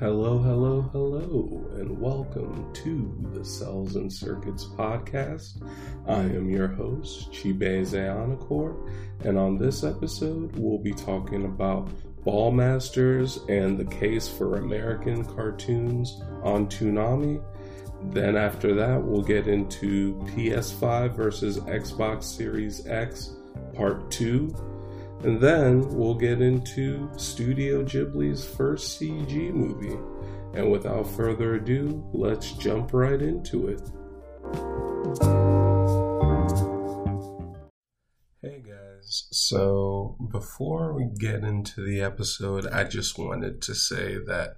Hello, hello, hello, and welcome to the Cels and Circuits podcast. I am your host, Chibe Zayanakor, and on this episode, we'll be talking about Ballmastrz and the case for American cartoons on Toonami. Then, after that, we'll get into PS5 versus Xbox Series X Part 2 and then we'll get into Studio Ghibli's first CG movie. And without further ado, let's jump right into it. Hey guys, so before we get into the episode, I just wanted to say that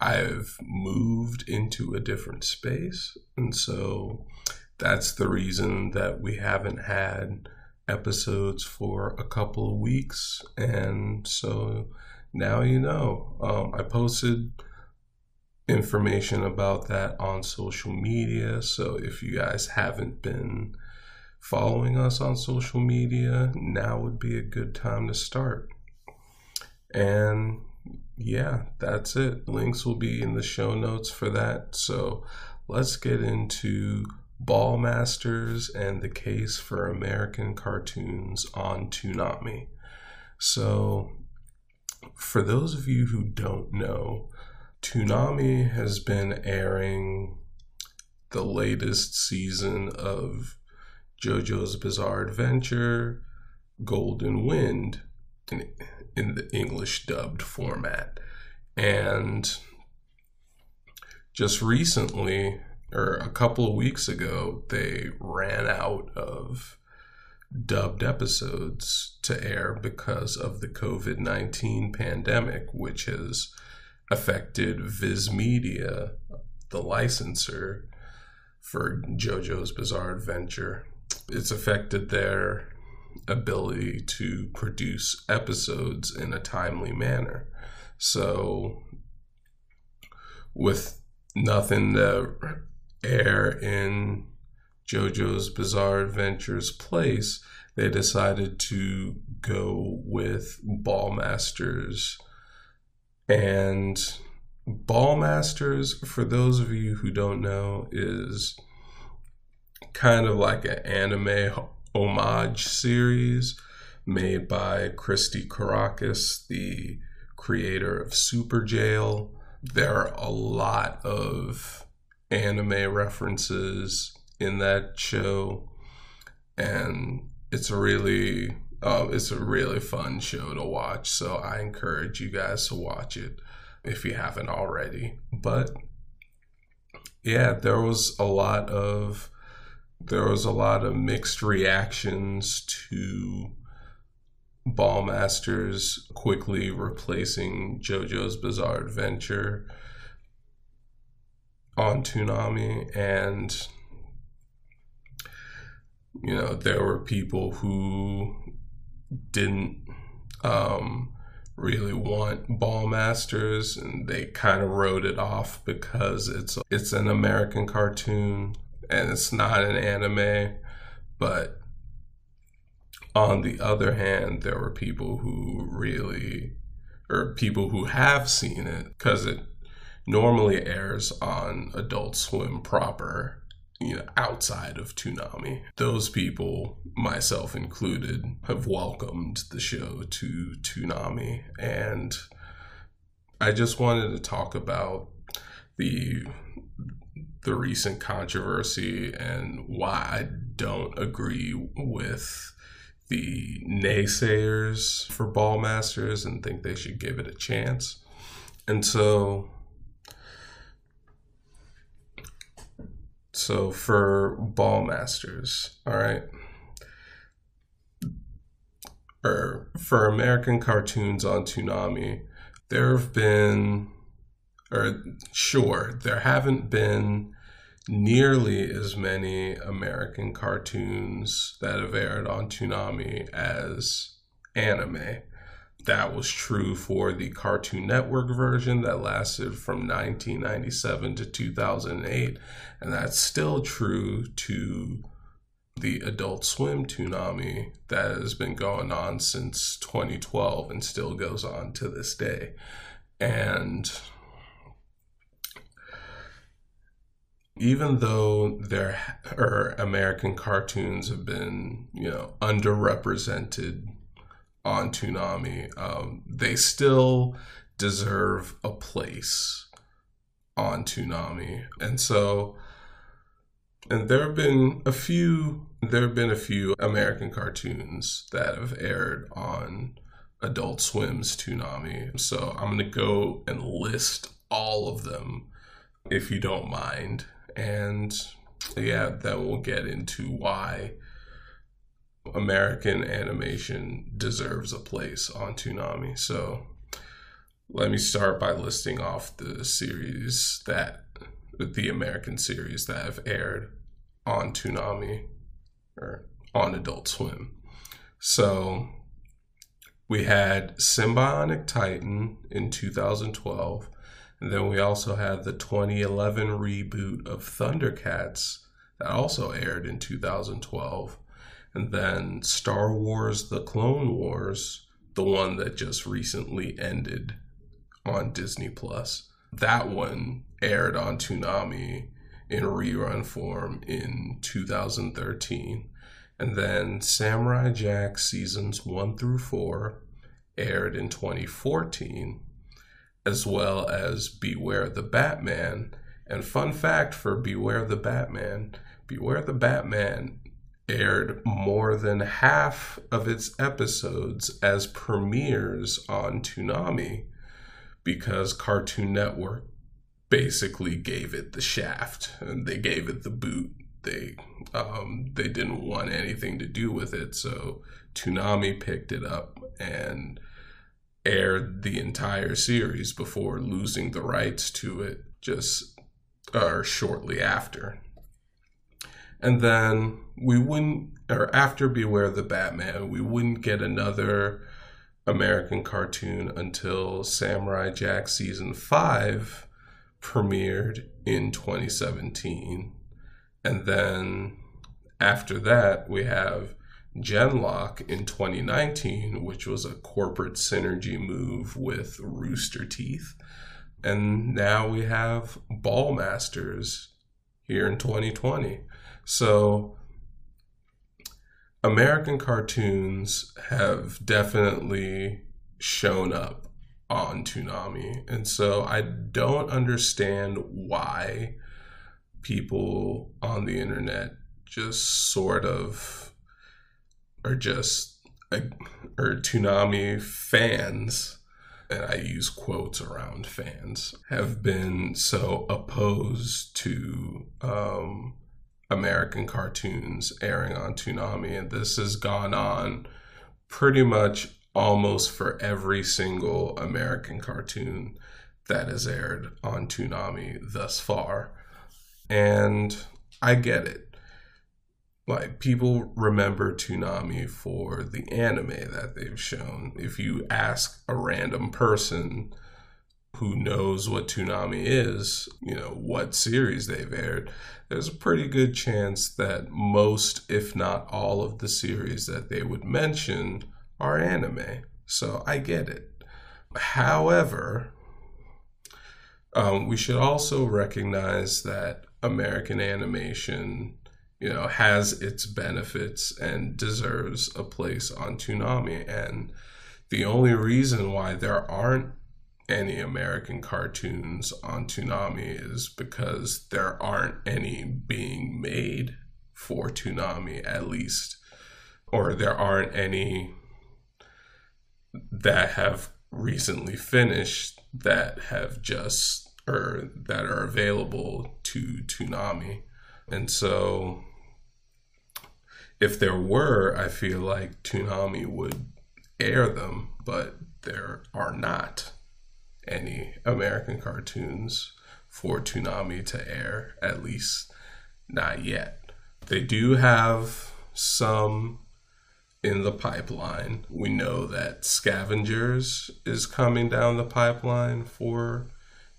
I've moved into a different space. And so that's the reason that we haven't had episodes for a couple of weeks. And so now you know. Um, I posted information about that on social media. So if you guys haven't been following us on social media, now would be a good time to start. And yeah, that's it. Links will be in the show notes for that. So let's get into Ballmastrz and the Case for American Cartoons on Toonami. So, for those of you who don't know, Toonami has been airing the latest season of JoJo's Bizarre Adventure, Golden Wind, in, in the English dubbed format. And just recently, or a couple of weeks ago, they ran out of dubbed episodes to air because of the COVID 19 pandemic, which has affected Viz Media, the licensor for JoJo's Bizarre Adventure. It's affected their ability to produce episodes in a timely manner. So, with nothing to air in JoJo's Bizarre Adventures place, they decided to go with Ballmastrz. And Ballmastrz, for those of you who don't know, is kind of like an anime homage series made by Christy Karacas, the creator of Superjail. There are a lot of anime references in that show, and it's a really uh, it's a really fun show to watch. So I encourage you guys to watch it if you haven't already. But yeah, there was a lot of there was a lot of mixed reactions to Ballmastrz quickly replacing JoJo's Bizarre Adventure on Toonami, and you know there were people who didn't um, really want Ballmastrz and they kind of wrote it off because it's it's an American cartoon and it's not an anime. But on the other hand, there were people who really, or people who have seen it because it normally airs on Adult Swim proper, you know, outside of Toonami. Those people, myself included, have welcomed the show to Toonami. And I just wanted to talk about the the recent controversy and why I don't agree with the naysayers for Ballmastrz and think they should give it a chance. And so So for Ballmastrz, all right, or for American cartoons on Toonami, there have been, or sure, there haven't been nearly as many American cartoons that have aired on Toonami as anime. That was true for the Cartoon Network version that lasted from 1997 to 2008, and that's still true to the Adult Swim Toonami that has been going on since 2012 and still goes on to this day. And even though their er, or American cartoons have been, you know, underrepresented on Toonami, um, they still deserve a place on Toonami. And so and there have been a few there have been a few American cartoons that have aired on Adult Swim's Toonami. So I'm gonna go and list all of them if you don't mind. And yeah, then we'll get into why American animation deserves a place on Toonami. So let me start by listing off the series that the American series that have aired on Toonami or on Adult Swim. So we had Sym-Bionic Titan in 2012, and then we also had the 2011 reboot of Thundercats that also aired in 2012, and then Star Wars The Clone Wars, the one that just recently ended on Disney Plus. That one aired on Toonami in rerun form in 2013. And then Samurai Jack seasons 1 through 4 aired in 2014, as well as Beware the Batman. And fun fact for Beware the Batman Beware the Batman aired more than half of its episodes as premieres on Toonami because Cartoon Network basically gave it the shaft and they gave it the boot. They um, they didn't want anything to do with it, so Toonami picked it up and aired the entire series before losing the rights to it just or shortly after. And then we wouldn't, or after Beware the Batman, we wouldn't get another American cartoon until Samurai Jack season five premiered in 2017. And then after that, we have gen:LOCK in 2019, which was a corporate synergy move with Rooster Teeth. And now we have Ballmastrz here in 2020. So American cartoons have definitely shown up on Toonami. And so I don't understand why people on the internet just sort of are just or Toonami fans and I use quotes around fans have been so opposed to um, American cartoons airing on Toonami, and this has gone on pretty much almost for every single American cartoon that has aired on Toonami thus far. And I get it. Like, people remember Toonami for the anime that they've shown. If you ask a random person who knows what Toonami is, you know, what series they've aired, there's a pretty good chance that most, if not all, of the series that they would mention are anime. So I get it. However, um, we should also recognize that American animation, you know, has its benefits and deserves a place on Toonami. And the only reason why there aren't any American cartoons on Toonami is because there aren't any being made for Toonami, at least, or there aren't any that have recently finished that have just or that are available to Toonami. And so if there were, I feel like Toonami would air them, but there are not any American cartoons for Toonami to air, at least not yet. They do have some in the pipeline. We know that Scavengers is coming down the pipeline for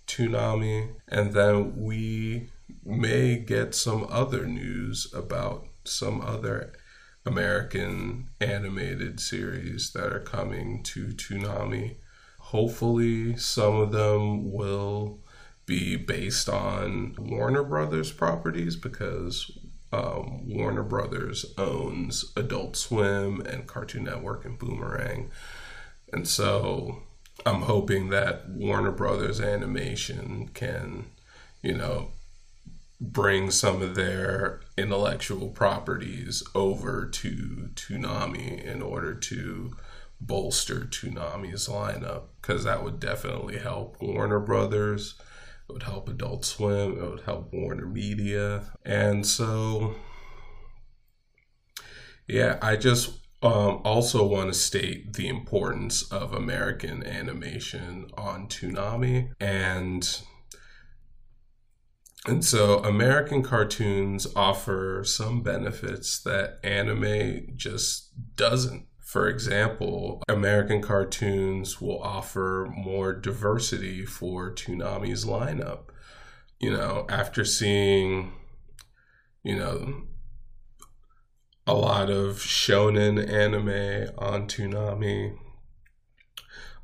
Toonami, and then we may get some other news about some other American animated series that are coming to Toonami. Hopefully, some of them will be based on Warner Brothers properties because um, Warner Brothers owns Adult Swim and Cartoon Network and Boomerang. And so I'm hoping that Warner Brothers Animation can, you know, bring some of their intellectual properties over to Toonami in order to bolster Toonami's lineup because that would definitely help Warner Brothers. It would help Adult Swim. It would help Warner Media. And so, yeah, I just um, also want to state the importance of American animation on Toonami and and so American cartoons offer some benefits that anime just doesn't. For example, American cartoons will offer more diversity for Toonami's lineup. You know, after seeing, you know, a lot of shonen anime on Toonami,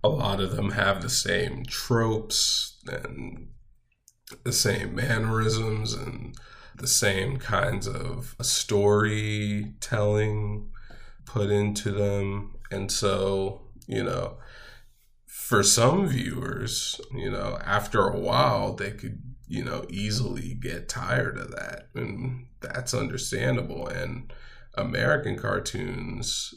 a lot of them have the same tropes and the same mannerisms and the same kinds of storytelling put into them. And so, you know, for some viewers, you know, after a while, they could, you know, easily get tired of that. And that's understandable. And American cartoons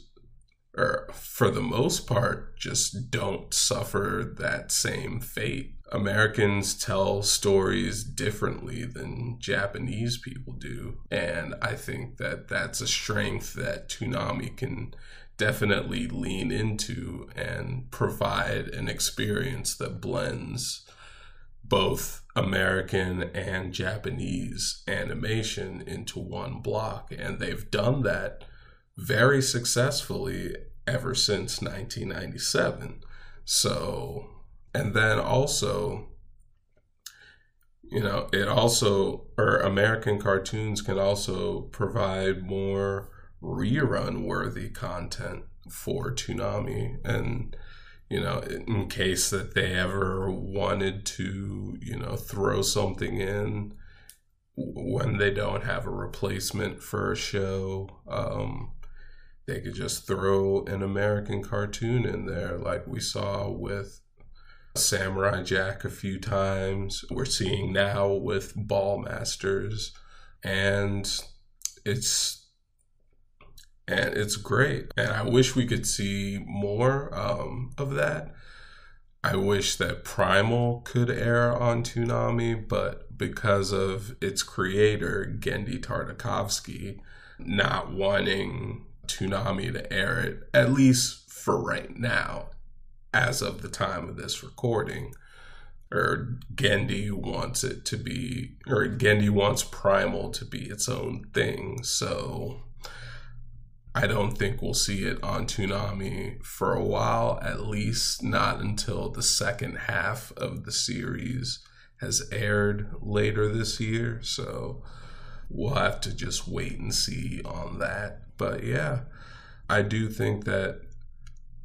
or for the most part, just don't suffer that same fate. Americans tell stories differently than Japanese people do. And I think that that's a strength that Toonami can definitely lean into and provide an experience that blends both American and Japanese animation into one block. And they've done that very successfully ever since 1997. So, and then also, you know, it also, or American cartoons can also provide more rerun worthy content for Toonami. And, you know, in case that they ever wanted to, you know, throw something in when they don't have a replacement for a show. Um, they could just throw an American cartoon in there, like we saw with Samurai Jack a few times. We're seeing now with Ballmastrz, and it's and it's great. And I wish we could see more um, of that. I wish that Primal could air on Toonami, but because of its creator, Genndy Tartakovsky, not wanting Toonami to air it, at least for right now, as of the time of this recording. Or Genndy wants it to be, or Genndy wants Primal to be its own thing. So I don't think we'll see it on Toonami for a while, at least not until the second half of the series has aired later this year. So we'll have to just wait and see on that. But yeah, I do think that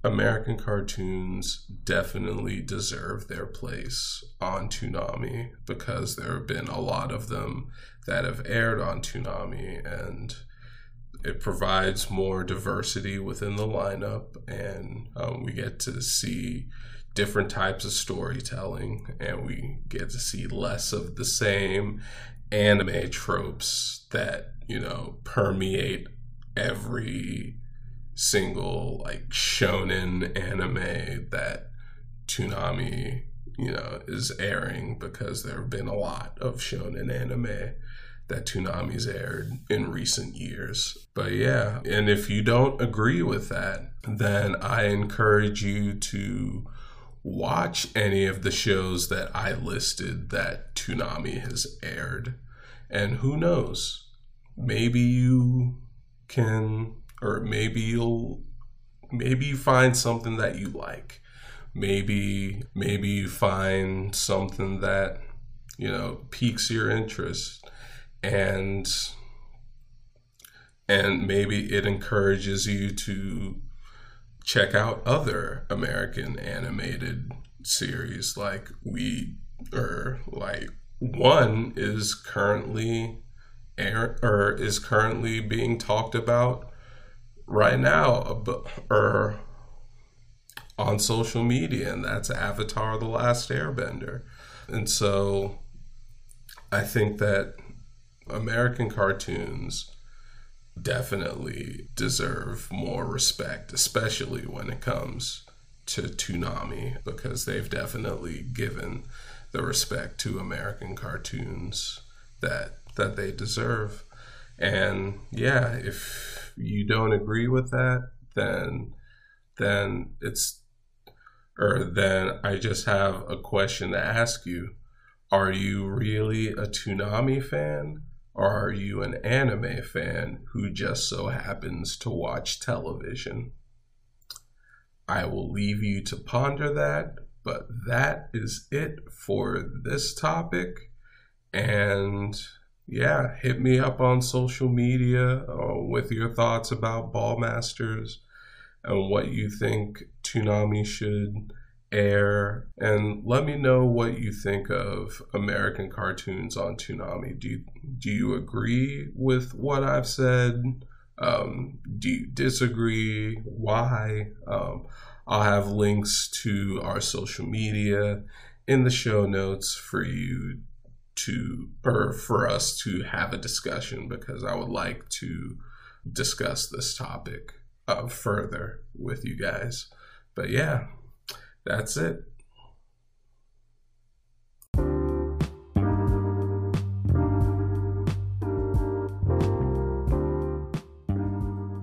American cartoons definitely deserve their place on Toonami because there have been a lot of them that have aired on Toonami and it provides more diversity within the lineup and um, we get to see different types of storytelling and we get to see less of the same anime tropes that you know permeate every single like shonen anime that Toonami, you know, is airing because there have been a lot of shonen anime that Toonami's aired in recent years. But yeah, and if you don't agree with that, then I encourage you to watch any of the shows that I listed that Toonami has aired. And who knows, maybe you can or maybe you'll maybe you find something that you like. Maybe maybe you find something that you know piques your interest and and maybe it encourages you to check out other american animated series like we or like one is currently air or is currently being talked about right now or er, on social media and that's Avatar the Last Airbender. And so I think that American cartoons definitely deserve more respect, especially when it comes to Toonami, because they've definitely given the respect to American cartoons that that they deserve. And yeah, if you don't agree with that, then then it's or then I just have a question to ask you. Are you really a Toonami fan? Or are you an anime fan who just so happens to watch television? I will leave you to ponder that, but that is it for this topic. And yeah, hit me up on social media uh, with your thoughts about Ballmastrz and what you think Toonami should air and let me know what you think of American cartoons on Toonami. Do you, do you agree with what I've said? Um, do you disagree? Why? Um, I'll have links to our social media in the show notes for you to or for us to have a discussion because I would like to discuss this topic uh, further with you guys. But yeah, that's it.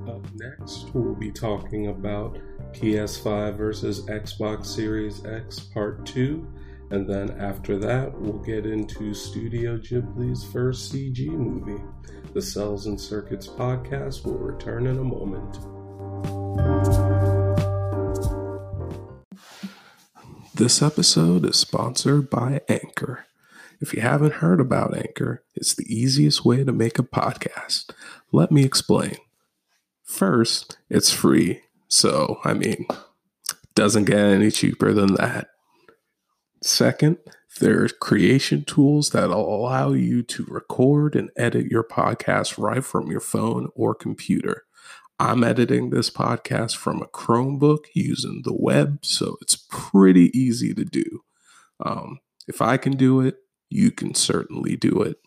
Up next, we'll be talking about PS5 versus Xbox Series X Part 2. And then after that, we'll get into Studio Ghibli's first CG movie. The Cels and Circuits podcast will return in a moment. This episode is sponsored by Anchor. If you haven't heard about Anchor, it's the easiest way to make a podcast. Let me explain. First, it's free, so I mean, doesn't get any cheaper than that. Second, there are creation tools that allow you to record and edit your podcast right from your phone or computer. I'm editing this podcast from a Chromebook using the web, so it's pretty easy to do. Um, if I can do it, you can certainly do it.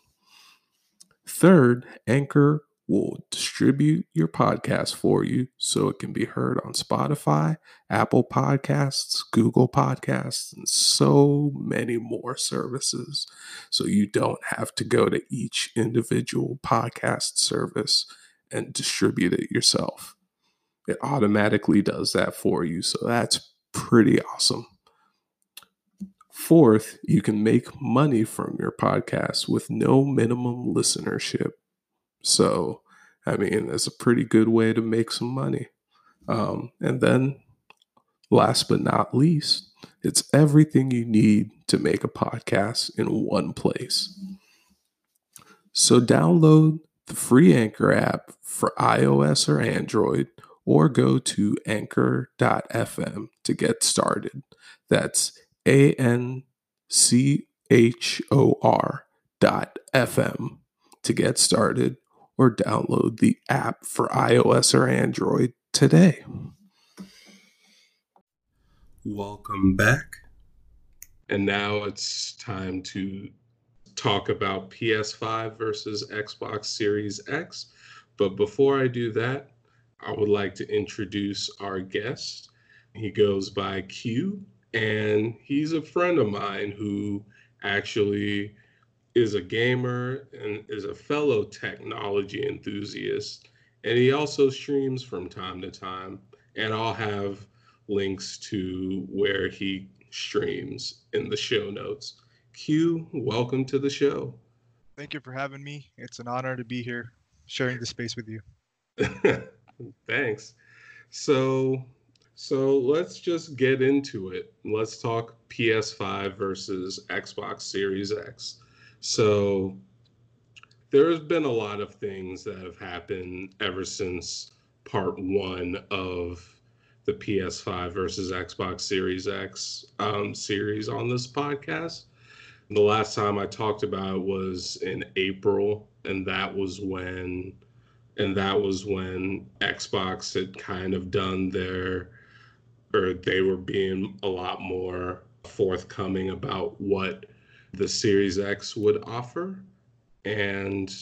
Third, Anchor will distribute your podcast for you so it can be heard on Spotify, Apple Podcasts, Google Podcasts, and so many more services. So you don't have to go to each individual podcast service and distribute it yourself. It automatically does that for you. So that's pretty awesome. Fourth, you can make money from your podcast with no minimum listenership. So, I mean, that's a pretty good way to make some money. Um, and then, last but not least, it's everything you need to make a podcast in one place. So, download the free Anchor app for iOS or Android, or go to anchor.fm to get started. That's A N C H O R dot FM to get started, or download the app for iOS or Android today. Welcome back. And now it's time to talk about PS5 versus Xbox Series X. But before I do that, I would like to introduce our guest. He goes by Q, and he's a friend of mine who actually is a gamer and is a fellow technology enthusiast. And he also streams from time to time. And I'll have links to where he streams in the show notes. Q, welcome to the show. Thank you for having me. It's an honor to be here sharing the space with you. Thanks. So, so let's just get into it. Let's talk PS5 versus Xbox Series X. So, there's been a lot of things that have happened ever since part one of the PS5 versus Xbox Series X um, series on this podcast. the last time I talked about it was in April, and that was when and that was when Xbox had kind of done their or they were being a lot more forthcoming about what the Series X would offer. And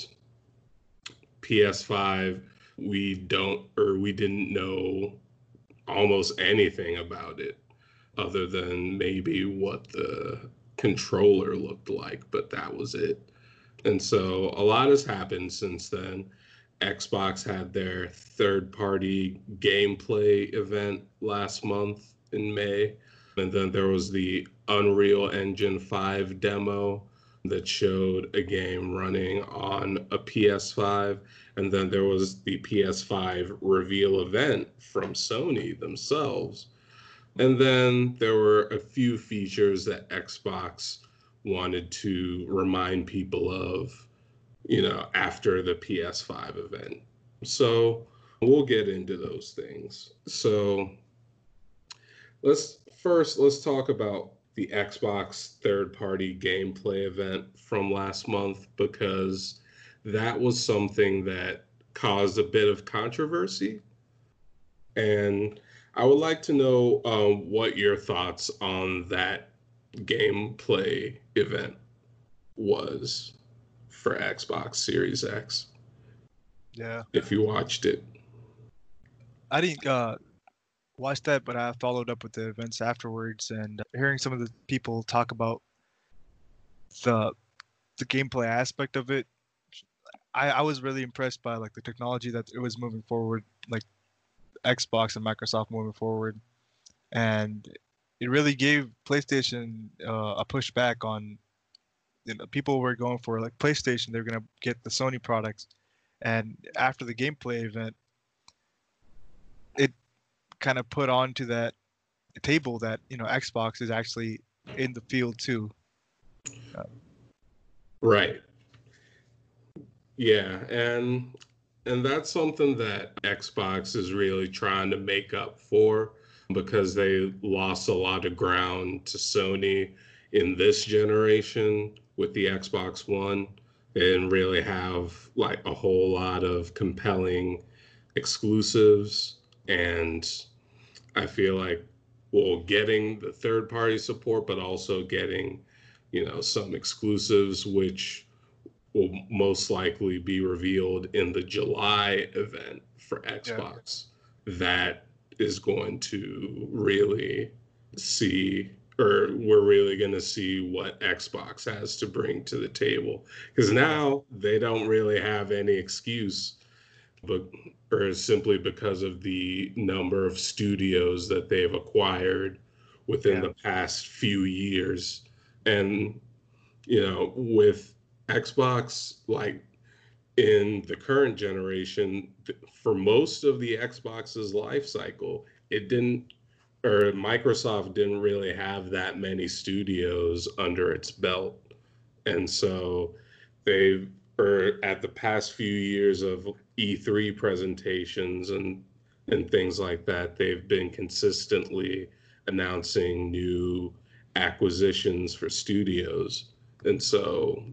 PS5, we don't or we didn't know almost anything about it other than maybe what the controller looked like, but that was it. And so a lot has happened since then. Xbox had their third party gameplay event last month in May. And then there was the Unreal Engine 5 demo that showed a game running on a PS5. And then there was the PS5 reveal event from Sony themselves. And then there were a few features that Xbox wanted to remind people of, you know, after the PS5 event. So we'll get into those things. So let's first let's talk about the Xbox third party gameplay event from last month because that was something that caused a bit of controversy. And I would like to know um, what your thoughts on that gameplay event was for Xbox Series X. Yeah. If you watched it. I didn't uh, watch that, but I followed up with the events afterwards and hearing some of the people talk about the the gameplay aspect of it. I, I was really impressed by like the technology that it was moving forward, like Xbox and Microsoft moving forward, and it really gave PlayStation uh, a pushback on. You know, people were going for like PlayStation, they're gonna get the Sony products, and after the gameplay event, kind of put onto that table that you know Xbox is actually in the field too. Right. Yeah, and and that's something that Xbox is really trying to make up for because they lost a lot of ground to Sony in this generation with the Xbox One. and really have like a whole lot of compelling exclusives. And I feel like, well, getting the third party support, but also getting, you know, some exclusives, which will most likely be revealed in the July event for Xbox. Yeah. That is going to really see or we're really going to see what Xbox has to bring to the table because now they don't really have any excuse but or simply because of the number of studios that they've acquired within yeah. the past few years and you know with Xbox like in the current generation, for most of the Xbox's life cycle, it didn't, or Microsoft didn't really have that many studios under its belt. And so they or at the past few years of E3 presentations and and things like that, they've been consistently announcing new acquisitions for studios. And so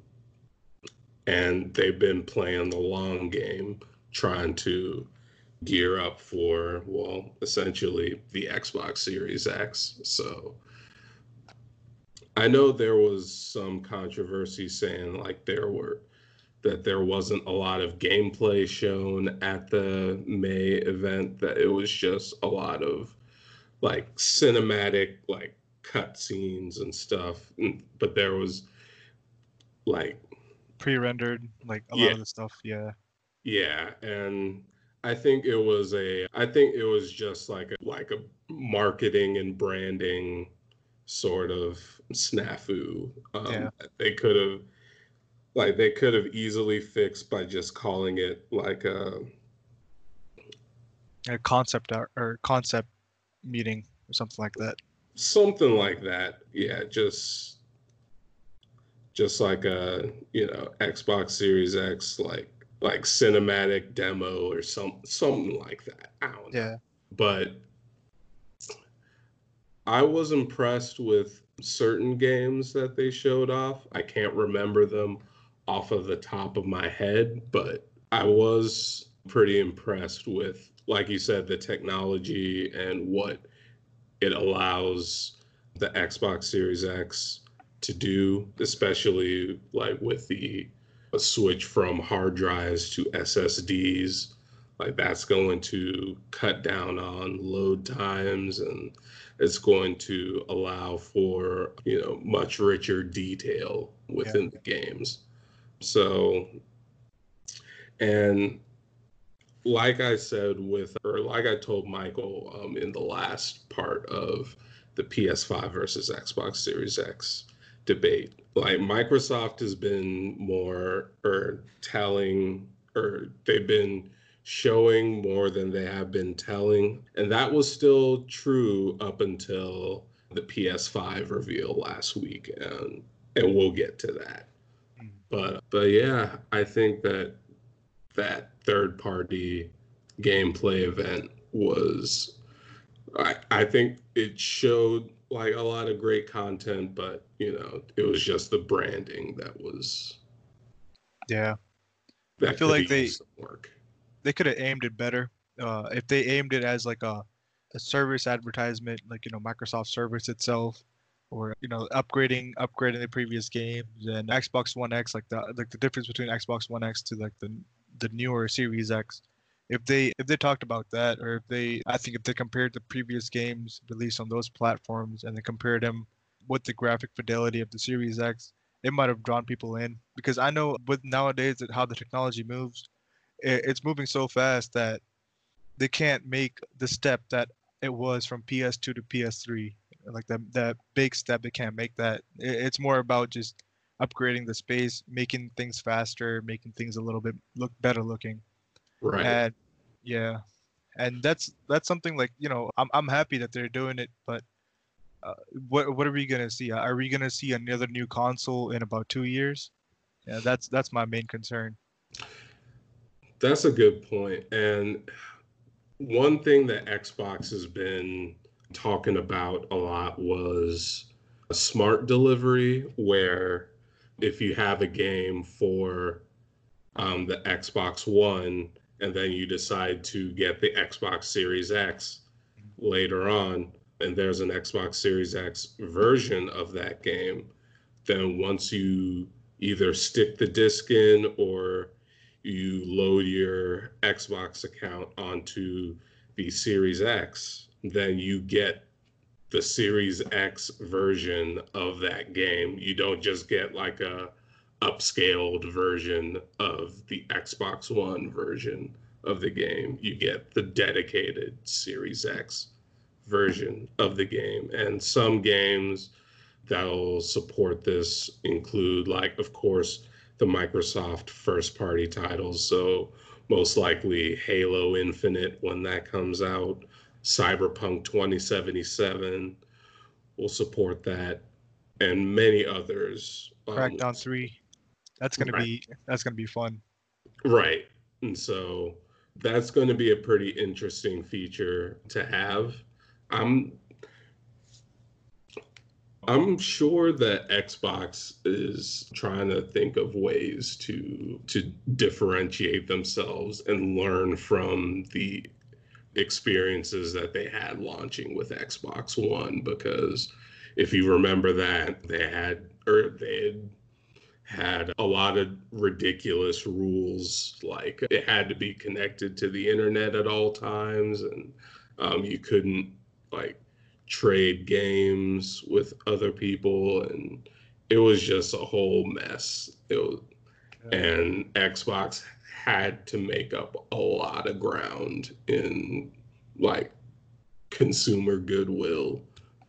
and they've been playing the long game, trying to gear up for, well, essentially the Xbox Series X. So I know there was some controversy saying like there were that there wasn't a lot of gameplay shown at the May event, that it was just a lot of like cinematic like cutscenes and stuff. But there was like pre-rendered like a yeah. lot of the stuff yeah yeah and i think it was a i think it was just like a like a marketing and branding sort of snafu um, yeah. they could have like they could have easily fixed by just calling it like a a concept art or concept meeting or something like that something like that yeah just just like a you know Xbox Series X like like cinematic demo or some something like that. I don't know. Yeah. But I was impressed with certain games that they showed off. I can't remember them off of the top of my head, but I was pretty impressed with, like you said, the technology and what it allows the Xbox Series X to do, especially like with the switch from hard drives to SSDs. Like that's going to cut down on load times and it's going to allow for, you know, much richer detail within yeah. the games. So and like I said with, or like I told Michael um, in the last part of the PS5 versus Xbox Series X debate, like Microsoft has been more or telling, or they've been showing more than they have been telling. And that was still true up until the PS5 reveal last week. And, and we'll get to that. But, but yeah, I think that that third party gameplay event was I, I think it showed like a lot of great content, but you know, it was just the branding that was Yeah. That I feel like they work. They could have aimed it better. Uh, if they aimed it as like a, a service advertisement, like you know, Microsoft service itself, or you know, upgrading upgrading the previous games and Xbox One X, like the like the difference between Xbox One X to like the the newer Series X. If they if they talked about that, or if they, I think if they compared the previous games released on those platforms and they compared them with the graphic fidelity of the Series X, it might have drawn people in. Because I know with nowadays that how the technology moves, it's moving so fast that they can't make the step that it was from PS2 to PS3. Like that that big step, they can't make that. It's more about just upgrading the space, making things faster, making things a little bit look better looking. Right. And yeah, and that's that's something like you know I'm I'm happy that they're doing it, but uh, what what are we gonna see? Are we gonna see another new console in about two years? Yeah, that's that's my main concern. That's a good point. And one thing that Xbox has been talking about a lot was a smart delivery where if you have a game for um, the Xbox One and then you decide to get the Xbox Series X later on, and there's an Xbox Series X version of that game, then once you either stick the disc in or you load your Xbox account onto the Series X, then you get the Series X version of that game. You don't just get like a upscaled version of the Xbox One version of the game. You get the dedicated Series X version of the game. And some games that'll support this include, like, of course, the Microsoft first party titles. So, most likely Halo Infinite when that comes out, Cyberpunk 2077 will support that, and many others. Um, Crackdown 3. That's gonna right. be that's gonna be fun. Right, and so that's going to be a pretty interesting feature to have. I'm I'm sure that Xbox is trying to think of ways to to differentiate themselves and learn from the experiences that they had launching with Xbox One because if you remember that they had or they had had a lot of ridiculous rules like it had to be connected to the internet at all times and um, you couldn't like trade games with other people and it was just a whole mess. It was, and xbox had to make up a lot of ground in like consumer goodwill.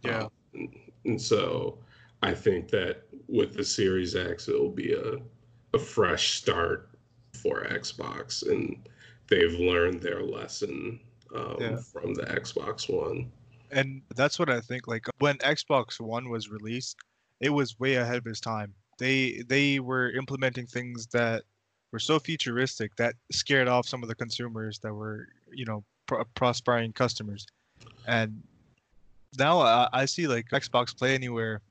Yeah. Um, and, so I think that with the Series X, it'll be a, a fresh start for Xbox, and they've learned their lesson um, yeah. from the Xbox One. And that's what I think. Like when Xbox One was released, it was way ahead of its time. They they were implementing things that were so futuristic that scared off some of the consumers that were, you know, prospering customers. And now I, I see like Xbox Play Anywhere,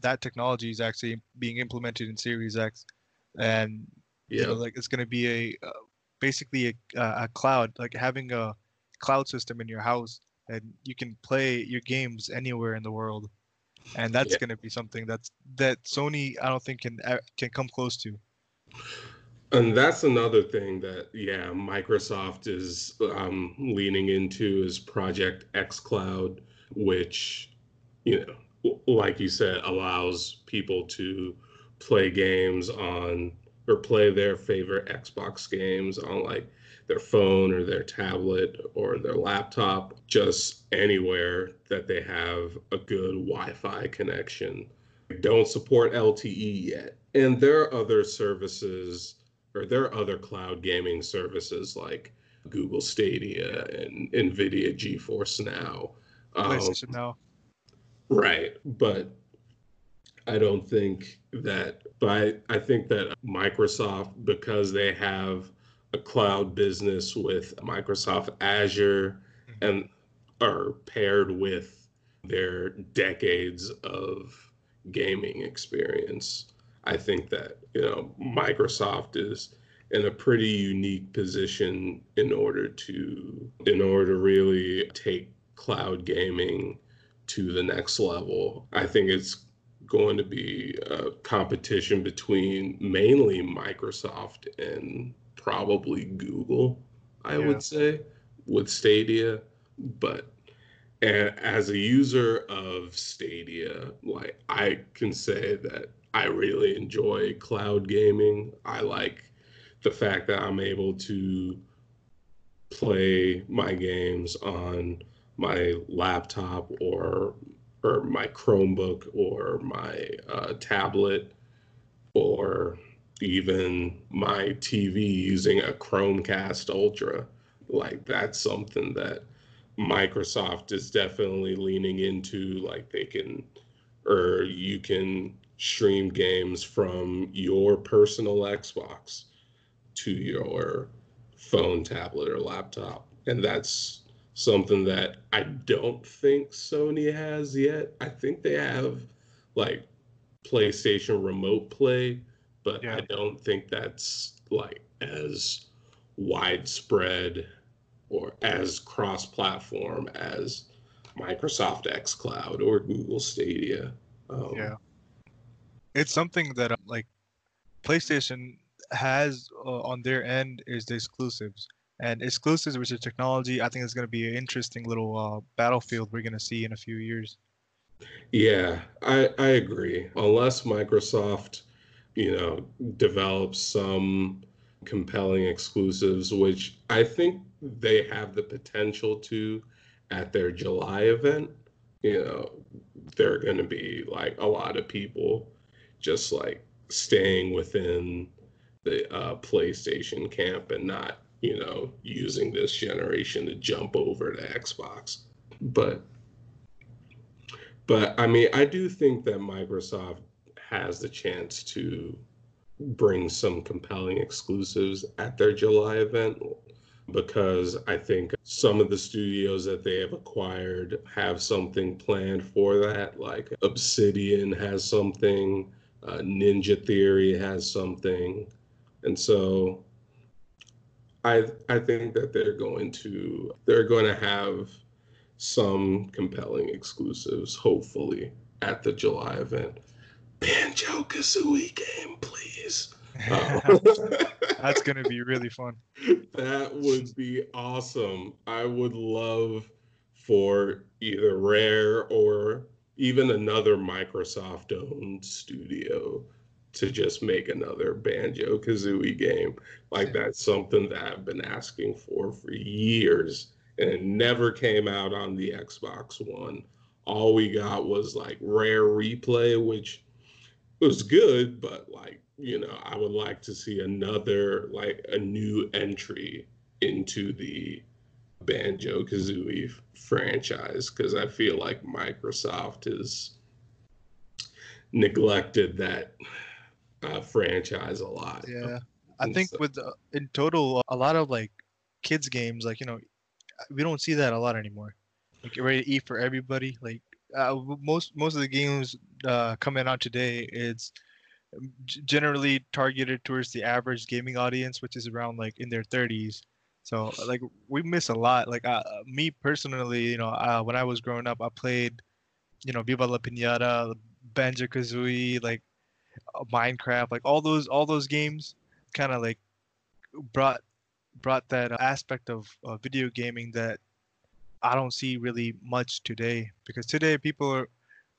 that technology is actually being implemented in Series X, and Yeah. you know, like it's going to be a uh, basically a, a cloud, like having a cloud system in your house, and you can play your games anywhere in the world, and that's Yeah. going to be something that's that Sony I don't think can uh, can come close to. And that's another thing that, yeah, Microsoft is um, leaning into is Project xCloud, which, you know, like you said, allows people to play games on or play their favorite Xbox games on like their phone or their tablet or their laptop, just anywhere that they have a good Wi Fi connection. Don't support LTE yet. And there are other services or there are other cloud gaming services like Google Stadia and NVIDIA GeForce Now. Um, now. Right, but I don't think that. But I, I think that Microsoft, because they have a cloud business with Microsoft Azure, and are paired with their decades of gaming experience, I think that you know Microsoft is in a pretty unique position in order to in order to really take cloud gaming to the next level. I think it's going to be a competition between mainly Microsoft and probably Google, I Yeah. would say, with Stadia. But as a user of Stadia, like I can say that I really enjoy cloud gaming. I like the fact that I'm able to play my games on my laptop or or my Chromebook or my uh, tablet or even my TV using a Chromecast Ultra. Like that's something that Microsoft is definitely leaning into. Like they can, or you can stream games from your personal Xbox to your phone, tablet, or laptop. And that's something that I don't think Sony has yet. I think they have like PlayStation Remote Play, but Yeah. I don't think that's like as widespread or as cross platform as Microsoft xCloud or Google Stadia. Um, Yeah. It's something that uh, like PlayStation has uh, on their end is the exclusives. And exclusives, which is technology, I think is going to be an interesting little uh, battlefield we're going to see in a few years. Yeah, I, I agree. Unless Microsoft, you know, develops some compelling exclusives, which I think they have the potential to at their July event, you know, there are going to be like a lot of people just like staying within the uh, PlayStation camp and not, you know, using this generation to jump over to Xbox. But but I mean, I do think that Microsoft has the chance to bring some compelling exclusives at their July event because I think some of the studios that they have acquired have something planned for that. Like Obsidian has something, uh, Ninja Theory has something. And so I I think that they're going to they're going to have some compelling exclusives, hopefully, at the July event. Banjo Kazooie game, please. That's going to be really fun. that would be awesome. I would love for either Rare or even another Microsoft owned studio to just make another Banjo Kazooie game. Like that's something that I've been asking for for years and it never came out on the Xbox One. All we got was like Rare Replay, which was good, but like, you know, I would like to see another, like a new entry into the Banjo Kazooie franchise because I feel like Microsoft has neglected that uh, franchise a lot. Yeah. I think so- with uh, in total, a lot of like kids games, like, you know, we don't see that a lot anymore. like ready to eat for everybody. Like uh, most most of the games uh, coming out today, it's generally targeted towards the average gaming audience, which is around like in their 30s. So like we miss a lot. Like uh, me personally, you know, uh, when I was growing up, I played, you know, Viva La Pinata, Banjo Kazooie, like uh, Minecraft, like all those all those games, kind of like brought brought that aspect of video gaming that I don't see really much today. Because today people are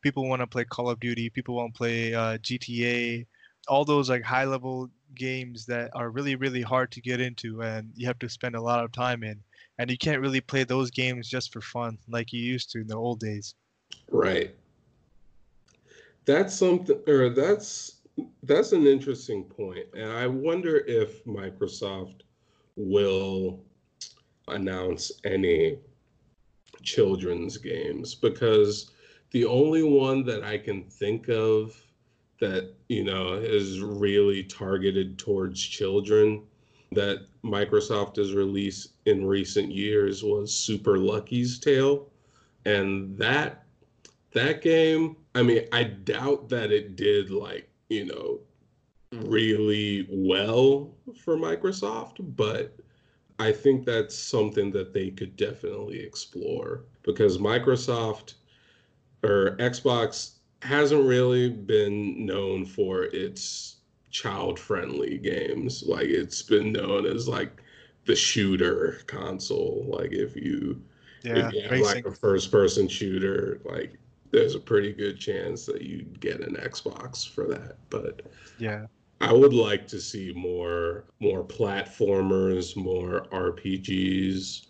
people want to play Call of Duty, people want to play uh, GTA, all those like high level games that are really really hard to get into and you have to spend a lot of time in and you can't really play those games just for fun like you used to in the old days. Right. That's something or that's that's an interesting point and i wonder if microsoft will announce any children's games because the only one that I can think of that, you know, is really targeted towards children that Microsoft has released in recent years was Super Lucky's Tale. And that that game, I mean, I doubt that it did like, you know, really well for Microsoft, but I think that's something that they could definitely explore because Microsoft or Xbox hasn't really been known for its child friendly games. Like it's been known as like the shooter console. Like if you yeah, if you have like a first person shooter, like there's a pretty good chance that you'd get an Xbox for that. But yeah. I would like to see more more platformers, more RPGs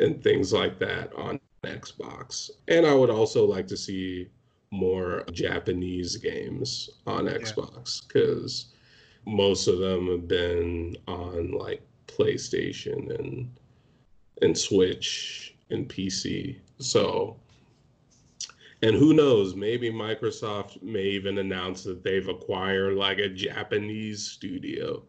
and things like that on Xbox. And I would also like to see more Japanese games on Xbox because yeah. most of them have been on like PlayStation and and Switch and PC. So and who knows, maybe Microsoft may even announce that they've acquired like a Japanese studio.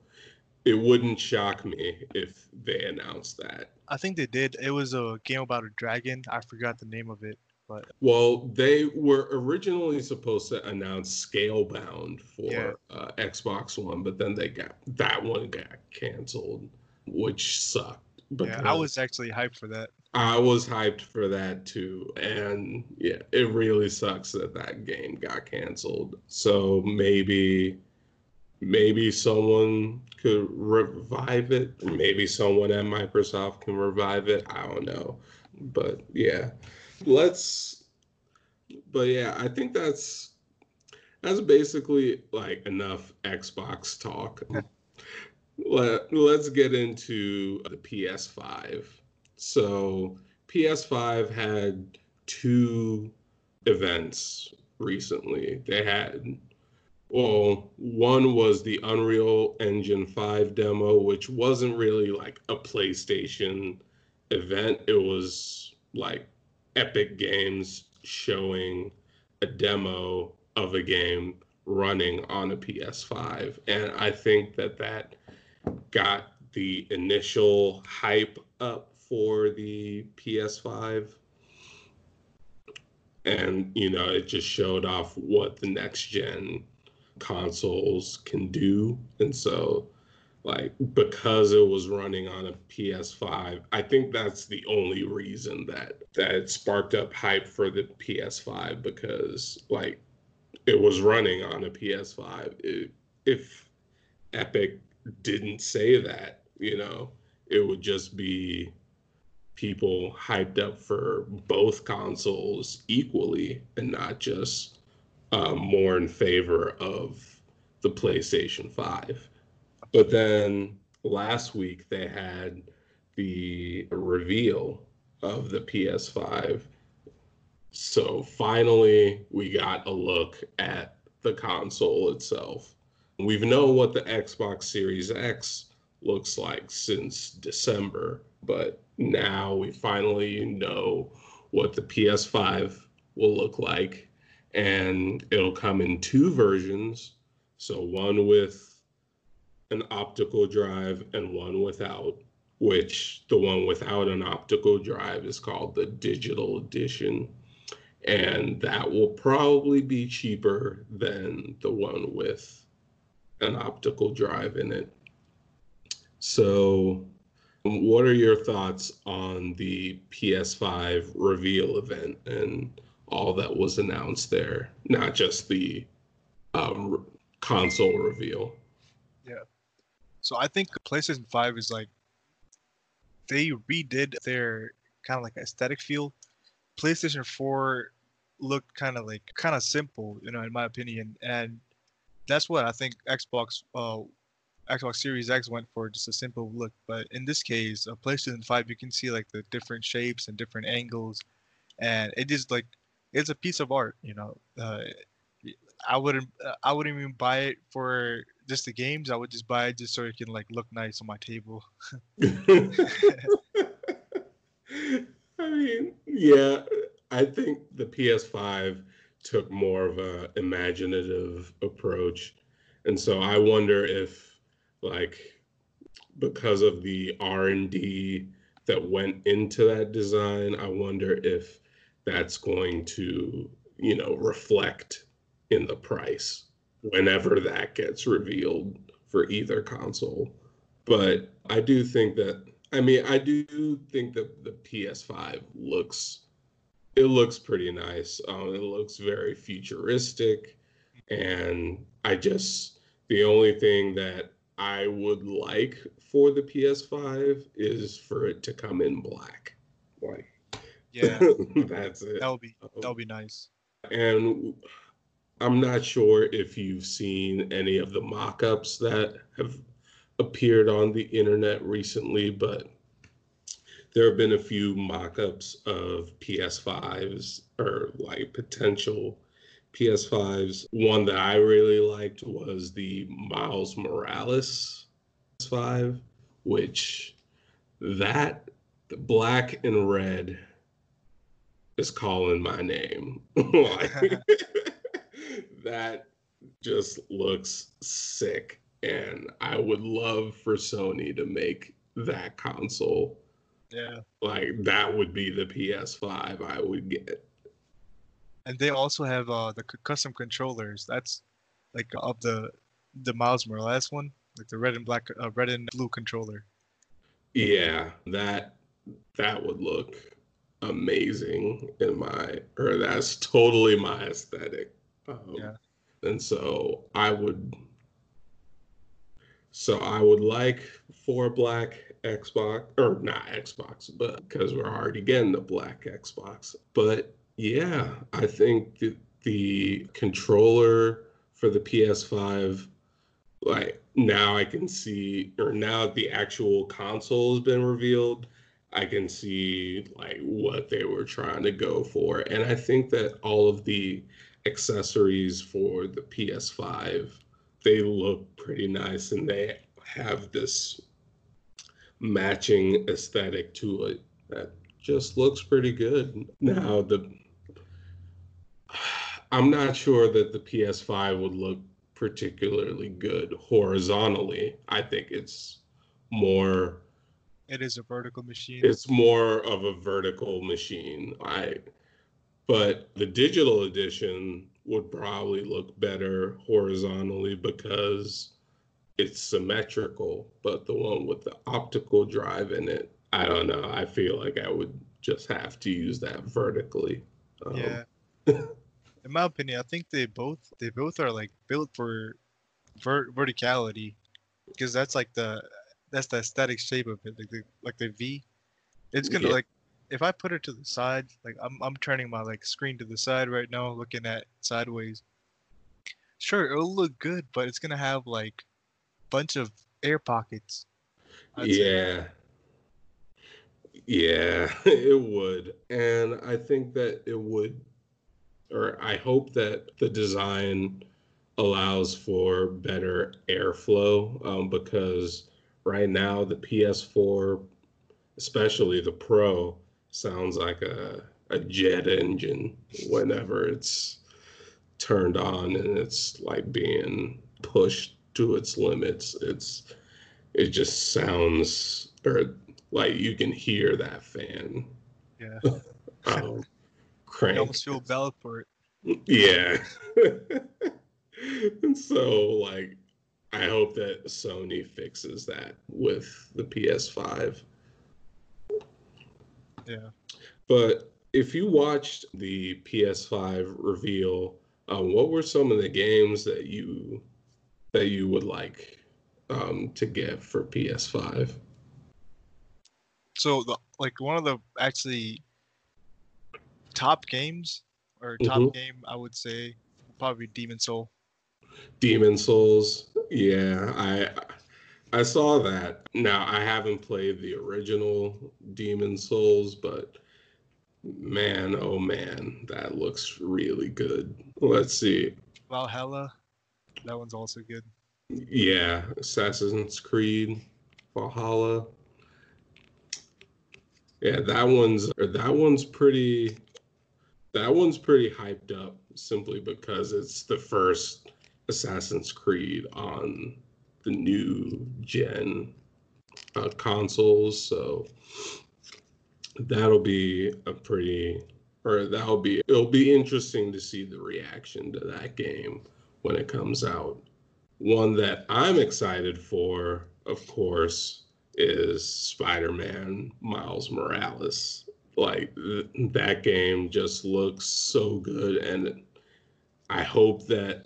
It wouldn't shock me if they announced that. I think they did. It was a game about a dragon. I forgot the name of it. But well, they were originally supposed to announce Scalebound for yeah. uh, Xbox One, but then they got that one got canceled, which sucked. Yeah, I was actually hyped for that. I was hyped for that too, and yeah, it really sucks that that game got canceled. So maybe, maybe someone could revive it. Maybe someone at Microsoft can revive it. I don't know, but yeah, let's but yeah i think that's that's basically like enough xbox talk. Let, let's get into the ps5 so ps5 had two events recently. They had well one was the unreal engine 5 demo which wasn't really like a playstation event. It was like Epic Games showing a demo of a game running on a PS5. And I think that that got the initial hype up for the PS5. And, you know, it just showed off what the next gen consoles can do. And so like because it was running on a PS5. I think that's the only reason that that sparked up hype for the PS5 because like it was running on a PS5. It, if Epic didn't say that, you know, it would just be people hyped up for both consoles equally and not just uh, more in favor of the PlayStation 5. But then last week they had the reveal of the PS5. So finally, we got a look at the console itself. We've known what the Xbox Series X looks like since December, but now we finally know what the PS5 will look like. And it'll come in two versions. So, one with an optical drive and one without, which the one without an optical drive is called the digital edition. And that will probably be cheaper than the one with an optical drive in it. So, what are your thoughts on the PS5 reveal event and all that was announced there? Not just the um, console reveal. So I think PlayStation 5 is like they redid their kind of like aesthetic feel. PlayStation 4 looked kind of like kind of simple, you know, in my opinion, and that's what I think Xbox uh, Xbox Series X went for, just a simple look. But in this case, a PlayStation 5, you can see like the different shapes and different angles, and it is like it's a piece of art, you know. Uh, I wouldn't uh, I wouldn't even buy it for just the games. I would just buy it just so it can like look nice on my table. I mean, yeah, I think the PS5 took more of a imaginative approach. And so I wonder if like because of the R&D that went into that design, I wonder if that's going to, you know, reflect in the price whenever that gets revealed for either console. But I do think that I mean I do think that the PS5 looks it looks pretty nice. Um, it looks very futuristic, and I just the only thing that I would like for the PS5 is for it to come in black. Like, yeah, that's it. That'll be that'll be nice. And I'm not sure if you've seen any of the mock-ups that have appeared on the internet recently, but there have been a few mock-ups of PS5s or like potential PS5s. One that I really liked was the Miles Morales PS5, which that black and red is calling my name. like, that just looks sick. And I would love for Sony to make that console. Yeah. Like that would be the PS5 I would get. And they also have uh, the custom controllers. That's like of the the Miles Morales one, like the red and black, uh, red and blue controller. Yeah, that that would look amazing in my, or that's totally my aesthetic. Um, yeah. And so I would, so I would like for black Xbox, or not Xbox, but because we're already getting the black Xbox. But yeah, I think the, the controller for the PS5, like now I can see, or now the actual console has been revealed. I can see like what they were trying to go for. And I think that all of the accessories for the PS5. They look pretty nice and they have this matching aesthetic to it that just looks pretty good. Now the I'm not sure that the PS5 would look particularly good horizontally. I think it's more it is a vertical machine. It's more of a vertical machine. I but the digital edition would probably look better horizontally because it's symmetrical. But the one with the optical drive in it, I don't know. I feel like I would just have to use that vertically. Um, yeah. in my opinion, I think they both they both are like built for ver- verticality because that's like the that's the aesthetic shape of it, like the like the V. It's gonna yeah. like if I put it to the side, like I'm I'm turning my like screen to the side right now, looking at sideways. Sure, it'll look good, but it's gonna have like a bunch of air pockets. I'd yeah. Say. Yeah, it would. And I think that it would or I hope that the design allows for better airflow um, because right now the PS4, especially the Pro, sounds like a, a jet engine whenever it's turned on and it's like being pushed to its limits. It's it just sounds or like you can hear that fan. Yeah. um, crank. You almost feel bad for it. Yeah. and so like I hope that Sony fixes that with the PS5. Yeah. But if you watched the PS5 reveal, um, what were some of the games that you that you would like um, to get for PS5? So, the, like one of the actually top games or top mm-hmm. game, I would say probably Demon Soul. Demon Souls, yeah, I I saw that. Now I haven't played the original Demon Souls, but man, oh man, that looks really good. Let's see. Valhalla, that one's also good. Yeah, Assassin's Creed, Valhalla. Yeah, that one's that one's pretty that one's pretty hyped up simply because it's the first Assassin's Creed on the new gen uh, consoles. So that'll be a pretty, or that'll be, it'll be interesting to see the reaction to that game when it comes out. One that I'm excited for, of course, is Spider Man Miles Morales. Like, th- that game just looks so good. And I hope that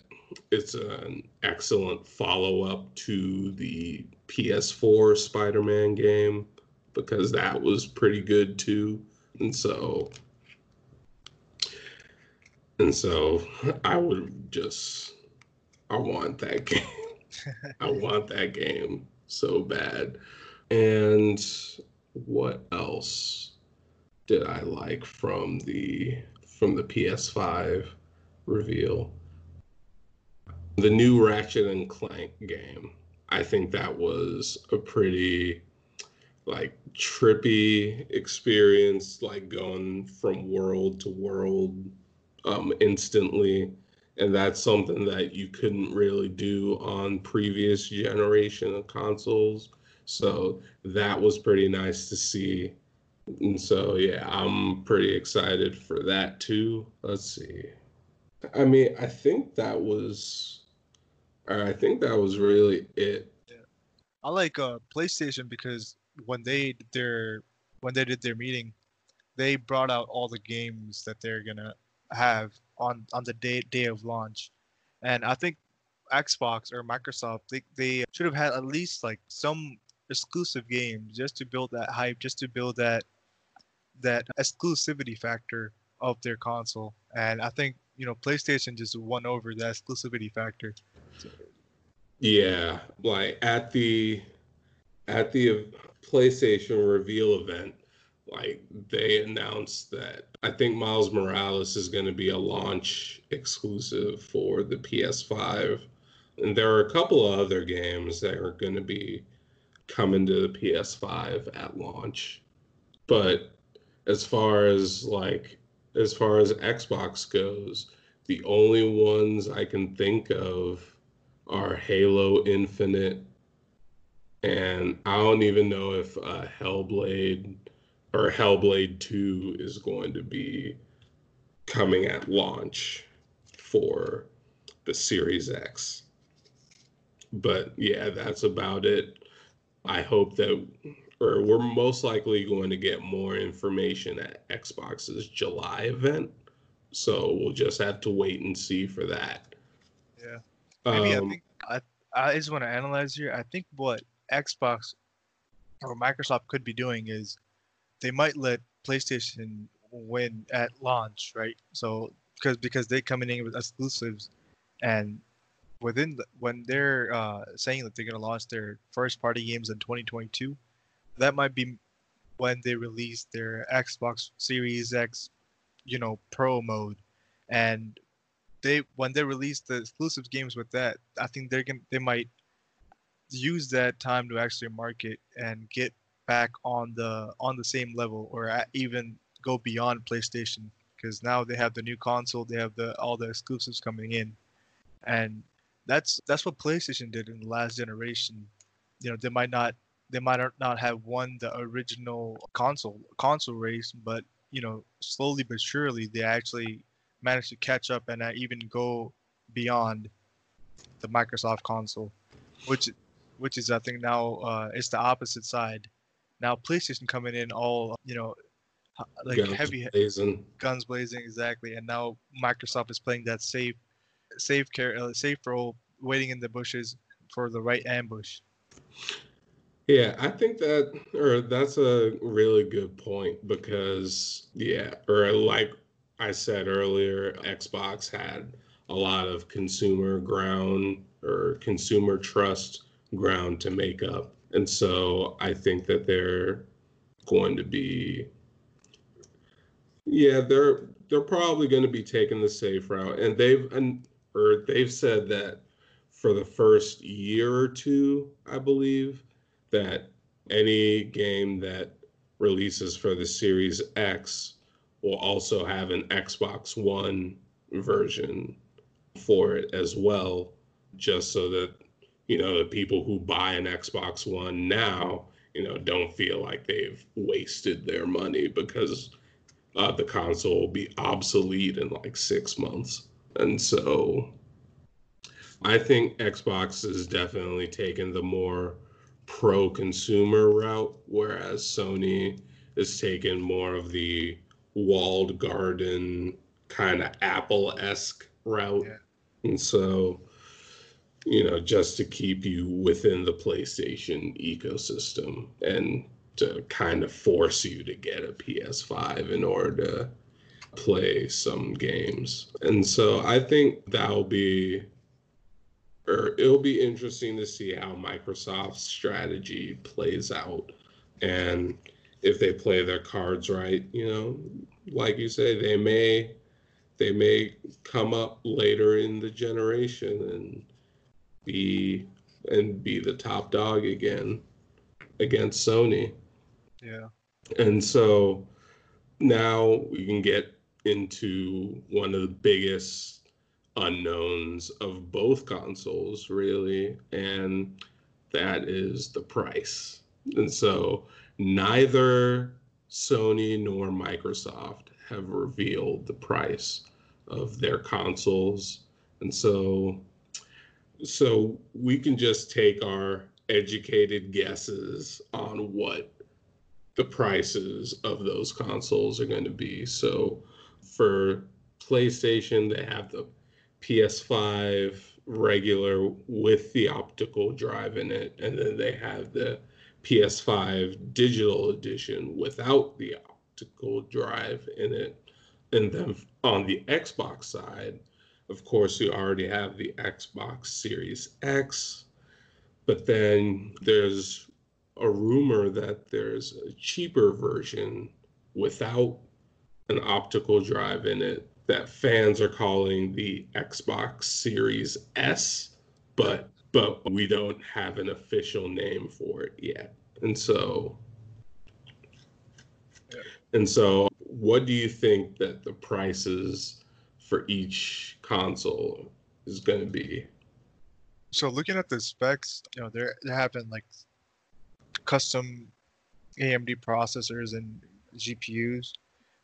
it's an excellent follow up to the PS4 Spider Man game because that was pretty good too. And so and so I would just I want that game. I want that game so bad. And what else did I like from the from the PS5 reveal? The new Ratchet and Clank game. I think that was a pretty like trippy experience, like going from world to world um, instantly. And that's something that you couldn't really do on previous generation of consoles. So that was pretty nice to see. And so, yeah, I'm pretty excited for that too. Let's see. I mean, I think that was, I think that was really it. Yeah. I like uh, PlayStation because when they did their when they did their meeting, they brought out all the games that they're gonna have on on the day day of launch, and I think Xbox or Microsoft they they should have had at least like some exclusive games just to build that hype, just to build that that exclusivity factor of their console. And I think you know PlayStation just won over that exclusivity factor. Yeah, like at the at the PlayStation reveal event, like they announced that I think Miles Morales is going to be a launch exclusive for the PS5. And there are a couple of other games that are going to be coming to the PS5 at launch. But as far as like as far as Xbox goes, the only ones I can think of are Halo Infinite and I don't even know if uh, Hellblade or Hellblade 2 is going to be coming at launch for the Series X. But yeah, that's about it. I hope that, or we're most likely going to get more information at Xbox's July event. So we'll just have to wait and see for that. Maybe um, I think I, I just want to analyze here. I think what Xbox or Microsoft could be doing is they might let PlayStation win at launch, right? So because because they're coming in with exclusives, and within the, when they're uh, saying that they're going to launch their first party games in 2022, that might be when they release their Xbox Series X, you know, Pro mode, and they when they release the exclusive games with that, I think they're going they might use that time to actually market and get back on the on the same level or even go beyond PlayStation because now they have the new console, they have the all the exclusives coming in, and that's that's what PlayStation did in the last generation. You know, they might not they might not have won the original console console race, but you know, slowly but surely, they actually managed to catch up and uh, even go beyond the Microsoft console, which which is I think now uh, it's the opposite side. Now PlayStation coming in all you know like guns heavy blazing. guns blazing exactly, and now Microsoft is playing that safe safe care uh, safe role, waiting in the bushes for the right ambush. Yeah, I think that, or that's a really good point because, yeah, or like I said earlier, Xbox had a lot of consumer ground or consumer trust ground to make up. And so I think that they're going to be, yeah, they're they're probably going to be taking the safe route, and they've and or they've said that for the first year or two, I believe that any game that releases for the Series X will also have an Xbox One version for it as well, just so that you know the people who buy an Xbox One now, you know, don't feel like they've wasted their money because uh, the console will be obsolete in like six months, and so I think Xbox is definitely taking the more pro consumer route, whereas Sony is taking more of the walled garden kind of Apple esque route. Yeah. And so, you know, just to keep you within the PlayStation ecosystem and to kind of force you to get a PS5 in order to play some games. And so I think that'll be or it'll be interesting to see how Microsoft's strategy plays out and if they play their cards right, you know, like you say, they may they may come up later in the generation and be and be the top dog again against Sony. Yeah. And so now we can get into one of the biggest unknowns of both consoles, really, and that is the price. And so neither Sony nor Microsoft have revealed the price of their consoles. And so so we can just take our educated guesses on what the prices of those consoles are going to be. So for PlayStation, they have the PS5 regular with the optical drive in it, and then they have the PS5 digital edition without the optical drive in it. And then on the Xbox side, of course, you already have the Xbox Series X, but then there's a rumor that there's a cheaper version without an optical drive in it that fans are calling the Xbox Series S, but but we don't have an official name for it yet. And so and so what do you think that the prices for each console is going to be? So looking at the specs, you know, they're they're having like custom AMD processors and GPUs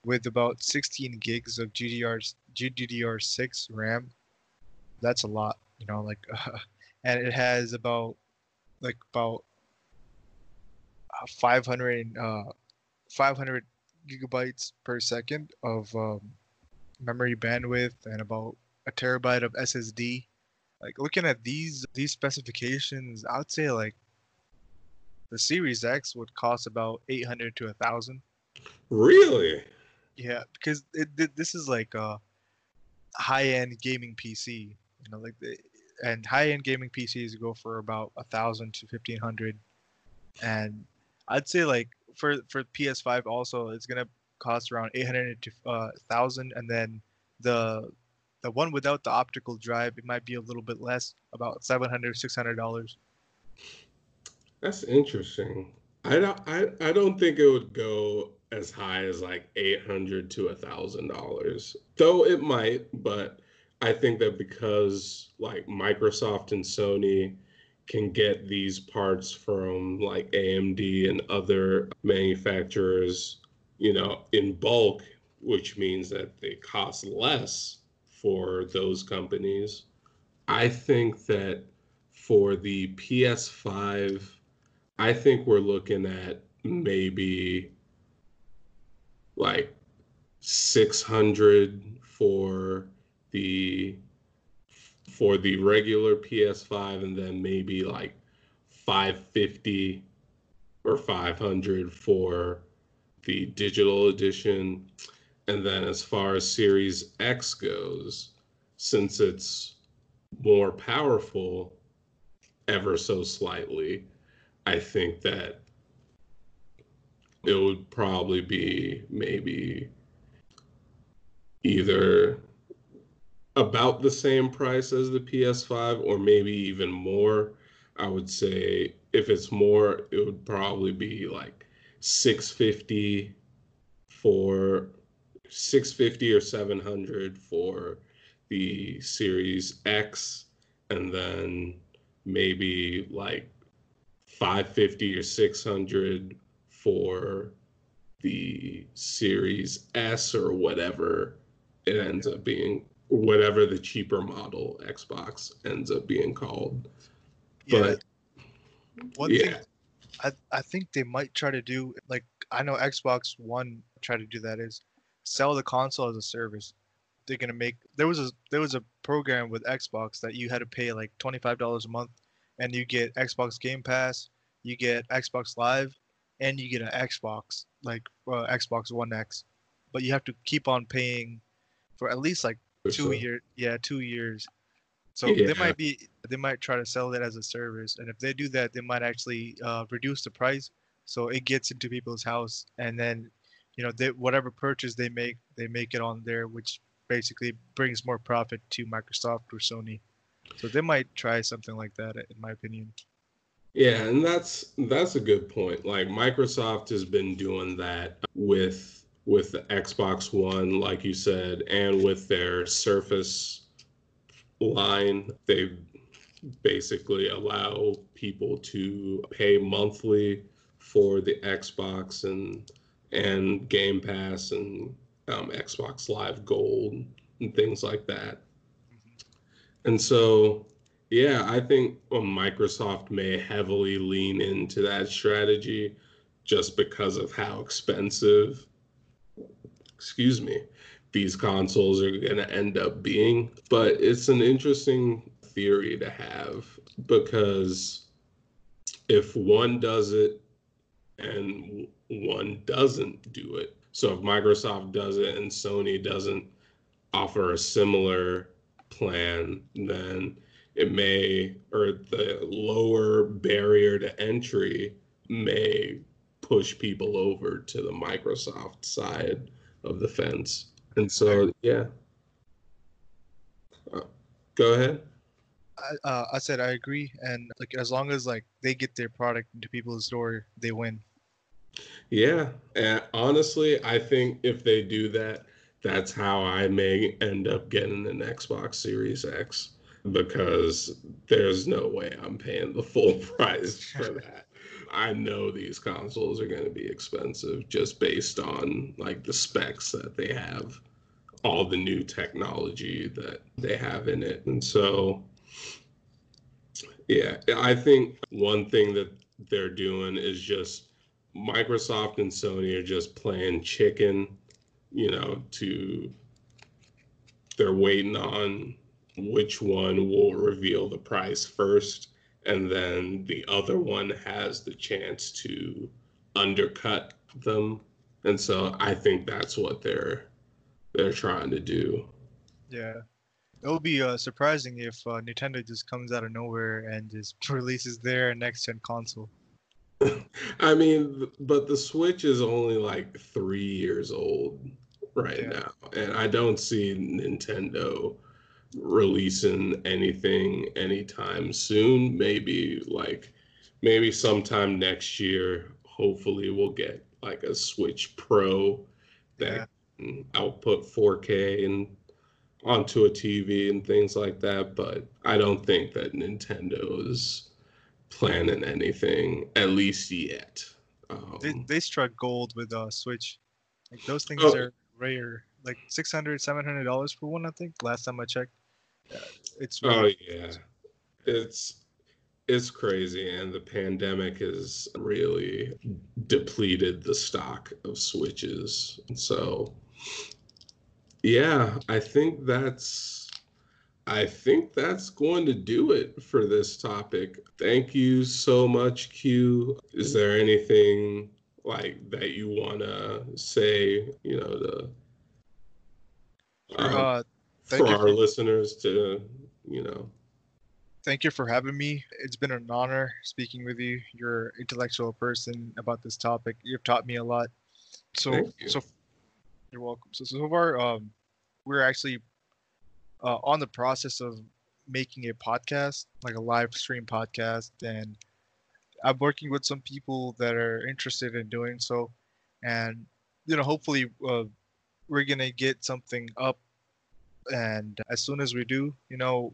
with about 16 gigs of GDR GDDR6 RAM. That's a lot, you know, like, uh, and it has about like about uh, 500 uh, 500 gigabytes per second of um, memory bandwidth and about a terabyte of SSD. Like looking at these these specifications, I'd say like the Series X would cost about 800 to a thousand. Really? Yeah, because it, it, this is like a high-end gaming PC. You know, like the, and high-end gaming PCs go for about a thousand to fifteen hundred, and I'd say like for for PS5 also it's gonna cost around eight hundred to uh, thousand, and then the the one without the optical drive it might be a little bit less, about 700 600 dollars. That's interesting. I don't I, I don't think it would go as high as like eight hundred to a thousand dollars. Though it might, but I think that because like Microsoft and Sony can get these parts from like AMD and other manufacturers, you know, in bulk, which means that they cost less for those companies. I think that for the PS5, I think we're looking at maybe like 600 for the for the regular PS5 and then maybe like 550 or 500 for the digital edition. And then as far as Series X goes, since it's more powerful ever so slightly, I think that it would probably be maybe either about the same price as the PS5 or maybe even more. I would say if it's more, it would probably be like 650 for 650 or 700 for the Series X and then maybe like 550 or 600 for the Series S or whatever it ends up being, whatever the cheaper model Xbox ends up being called. Yeah. But One yeah, thing I, I think they might try to do, like I know Xbox One try to do that is sell the console as a service. They're gonna make there was a there was a program with Xbox that you had to pay like twenty five dollars a month, and you get Xbox Game Pass, you get Xbox Live, and you get an Xbox like uh, Xbox One X, but you have to keep on paying for at least like two sure. year yeah two years. So Yeah. they might be they might try to sell it as a service, and if they do that, they might actually uh, reduce the price so it gets into people's house, and then you know they whatever purchase they make, they make it on there, which basically brings more profit to Microsoft or Sony. So they might try something like that, in my opinion. Yeah, and that's that's a good point. Like Microsoft has been doing that with with the Xbox One, like you said, and with their Surface line. They basically allow people to pay monthly for the Xbox and and Game Pass and um, Xbox Live Gold and things like that. And so, yeah, I think uh, Microsoft may heavily lean into that strategy just because of how expensive, excuse me, these consoles are going to end up being. But it's an interesting theory to have because if one does it and one doesn't do it, so if Microsoft does it and Sony doesn't offer a similar plan, then it may, or the lower barrier to entry may push people over to the Microsoft side of the fence. And so, yeah. Uh, go ahead. I, uh, I said I agree, and like as long as like they get their product into people's door, they win. Yeah. And honestly, I think if they do that, that's how I may end up getting an Xbox Series X because there's no way I'm paying the full price for that. I know these consoles are going to be expensive just based on like the specs that they have, all the new technology that they have in it. And so yeah, I think one thing that they're doing is just Microsoft and Sony are just playing chicken, you know, to they're waiting on which one will reveal the price first and then the other one has the chance to undercut them. And so I think that's what they're they're trying to do. Yeah. It would be uh, surprising if uh, Nintendo just comes out of nowhere and just releases their next gen console. I mean, but the Switch is only like three years old right Yeah. now, and I don't see Nintendo releasing anything anytime soon. Maybe like maybe sometime next year. Hopefully, we'll get like a Switch Pro that Yeah. output 4K and onto a TV and things like that. But I don't think that Nintendo is planning anything, at least yet. Um, they, they struck gold with uh, Switch. Like those things oh, are rare. Like 600 700 dollars for one, I think. Last time I checked, it's. Oh yeah, it's it's crazy, and the pandemic has really depleted the stock of switches. So, yeah, I think that's I think that's going to do it for this topic. Thank you so much, Q. Is there anything like that you want to say, you know, the uh, uh, for our for, listeners to, you know. Thank you for having me. It's been an honor speaking with you. You're an intellectual person about this topic. You've taught me a lot. So, you. so you're welcome. So, so far, um, we're actually uh, on the process of making a podcast, like a live stream podcast, and I'm working with some people that are interested in doing so, and you know, hopefully, uh, we're gonna get something up, and as soon as we do, you know,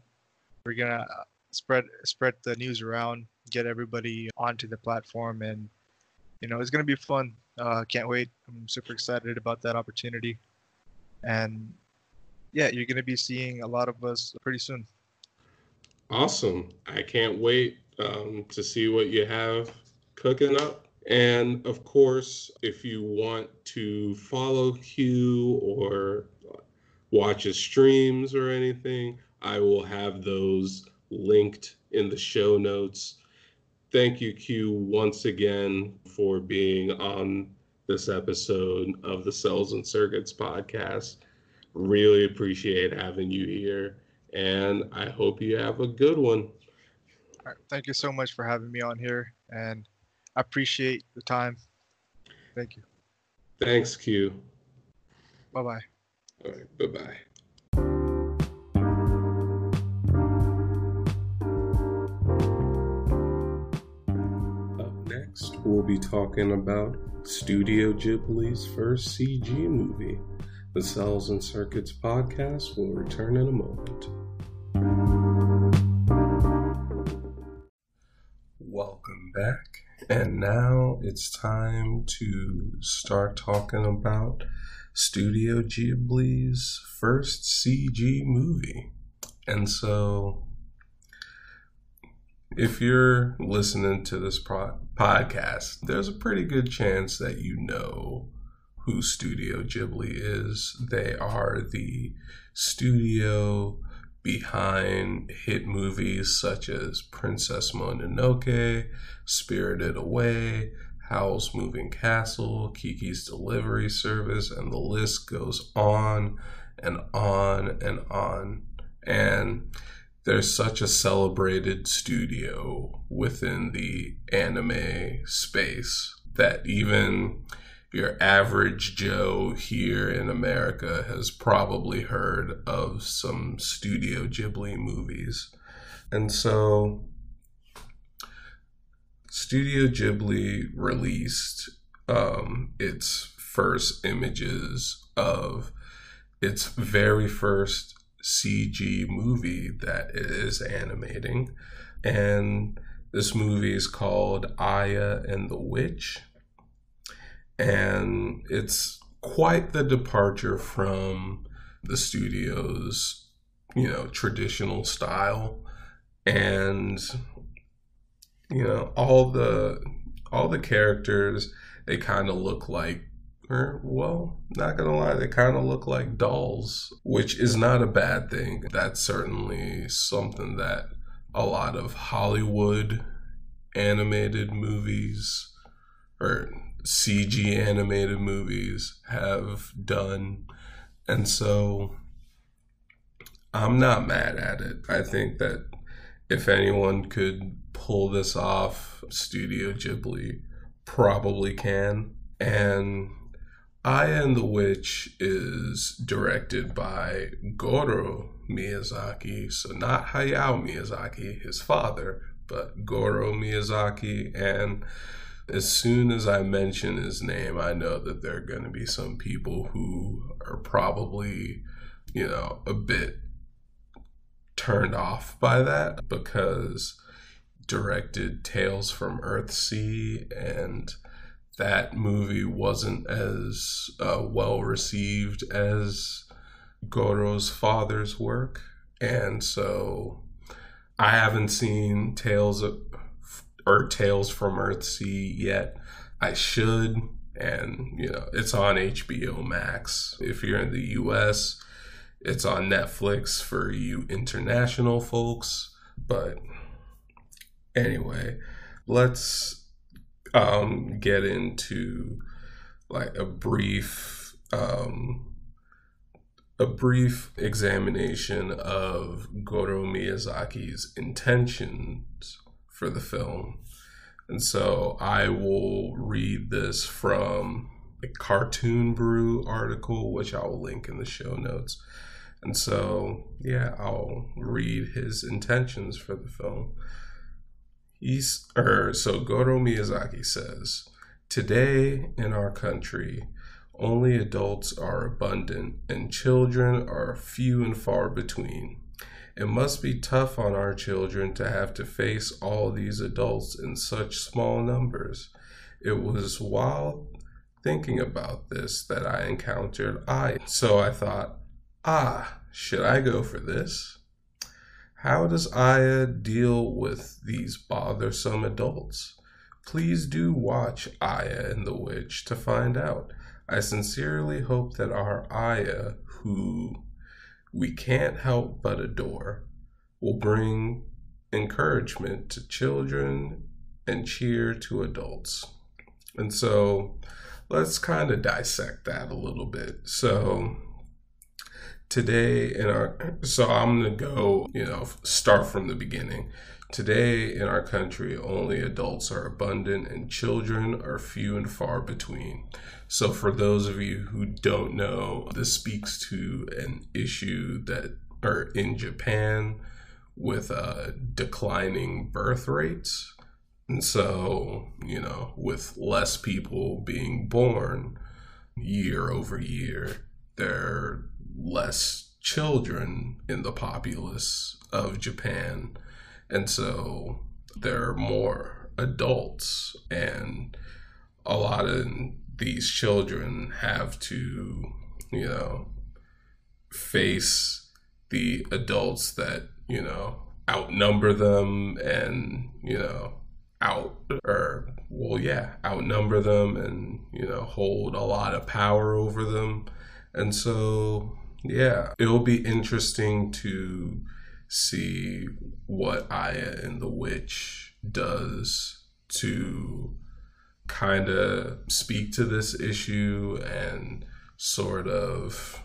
we're gonna spread spread the news around, get everybody onto the platform, and you know, it's gonna be fun. Uh, can't wait. I'm super excited about that opportunity, and yeah, you're to be seeing a lot of us pretty soon. Awesome. I can't wait um, to see what you have cooking up. And of course, if you want to follow Q or watch his streams or anything, I will have those linked in the show notes. Thank you, Q, once again for being on this episode of the Cels and Circuits podcast. Really appreciate having you here, and I hope you have a good one. thank you so much for having me on here, and I appreciate the time. Thank you. Thanks, Q. Bye bye. All right, bye bye. Up next, we'll be talking about Studio Ghibli's first CG movie. The Cels and Circuits podcast will return in a moment. Welcome back. And now it's time to start talking about Studio Ghibli's first CG movie. And so, if you're listening to this pro- podcast, there's a pretty good chance that you know who Studio Ghibli is. They are the studio behind hit movies such as Princess Mononoke, Spirited Away, Howl's Moving Castle, Kiki's Delivery Service, and the list goes on and on and on. And there's such a celebrated studio within the anime space that even your average Joe here in America has probably heard of some Studio Ghibli movies. And so Studio Ghibli released um, its first images of its very first CG movie that it is animating. And this movie is called Aya and the Witch and it's quite the departure from the studio's you know traditional style and you know all the all the characters they kind of look like or well not gonna lie they kind of look like dolls which is not a bad thing that's certainly something that a lot of hollywood animated movies or CG animated movies have done. And so I'm not mad at it. I think that if anyone could pull this off, Studio Ghibli probably can. And Aya and the Witch is directed by Goro Miyazaki. So not Hayao Miyazaki, his father, but Goro Miyazaki. And as soon as I mention his name, I know that there are going to be some people who are probably, you know, a bit turned off by that because directed Tales from Earthsea, and that movie wasn't as uh, well received as Goro's father's work. And so I haven't seen Tales of, or Tales from Earthsea yet. I should, and you know, it's on HBO Max. If you're in the US, it's on Netflix for you international folks. But anyway, let's um, get into like a brief um, a brief examination of Goro Miyazaki's intentions for the film. And so I will read this from a Cartoon Brew article, which I will link in the show notes. And so, yeah, I'll read his intentions for the film. Or, so Goro Miyazaki says, Today in our country, only adults are abundant and children are few and far between. It must be tough on our children to have to face all these adults in such small numbers. It was while thinking about this that I encountered Aya. So I thought, ah, should I go for this? How does Aya deal with these bothersome adults? Please do watch Aya and the Witch to find out. I sincerely hope that our Aya, who we can't help but adore, will bring encouragement to children and cheer to adults. And so let's kind of dissect that a little bit. So, today in our so i'm to go you know start from the beginning. Today in our country only adults are abundant and children are few and far between. So for those of you who don't know this speaks to an issue that are in japan with uh, declining birth rates. And so you know with less people being born year over year there less children in the populace of Japan. And so there are more adults, and a lot of these children have to, you know, face the adults that, you know, outnumber them and, you know, out or well yeah outnumber them and you know hold a lot of power over them and so yeah, it will be interesting to see what Aya and the Witch does to kind of speak to this issue and sort of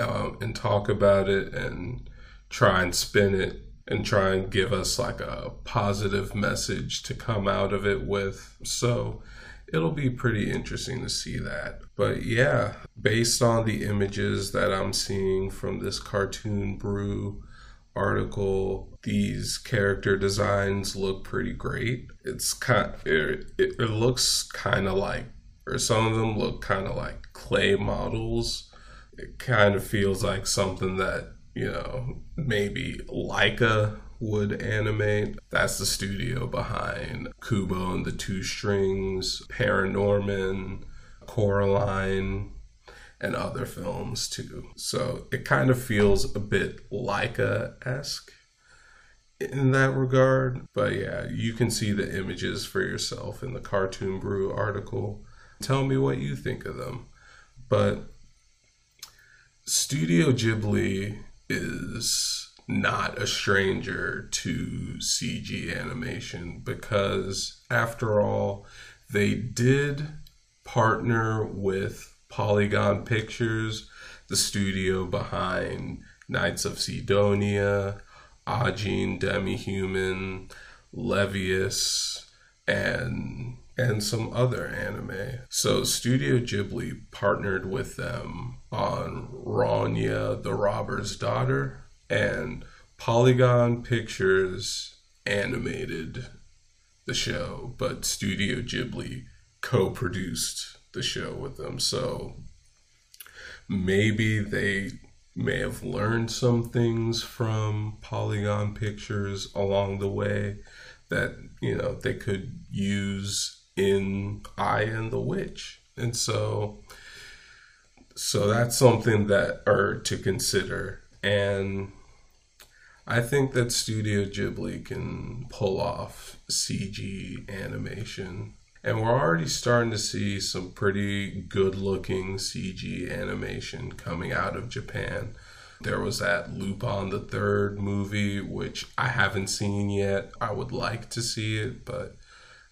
um, and talk about it and try and spin it and try and give us like a positive message to come out of it with. So it'll be pretty interesting to see that. But yeah, based on the images that I'm seeing from this Cartoon Brew article, these character designs look pretty great. It's kind it, it, looks kind of like or some of them look kind of like clay models. It kind of feels like something that, you know, maybe Laika would animate. That's the studio behind Kubo and the Two Strings, Paranorman, Coraline, and other films too. So it kind of feels a bit Laika esque in that regard. But yeah, you can see the images for yourself in the Cartoon Brew article. Tell me what you think of them. But Studio Ghibli is not a stranger to CG animation because, after all, they did partner with Polygon Pictures, the studio behind Knights of Sidonia, Ajin Demi-Human, Levius, and and some other anime. So Studio Ghibli partnered with them on Ronya the Robber's Daughter and Polygon Pictures animated the show, but Studio Ghibli co produced the show with them. So maybe they may have learned some things from Polygon Pictures along the way that, you know, they could use in Aya and the Witch. And so so that's something that are to consider and I think that Studio Ghibli can pull off CG animation. And we're already starting to see some pretty good looking CG animation coming out of Japan. There was that Lupin the Third movie, which I haven't seen yet. I would like to see it, but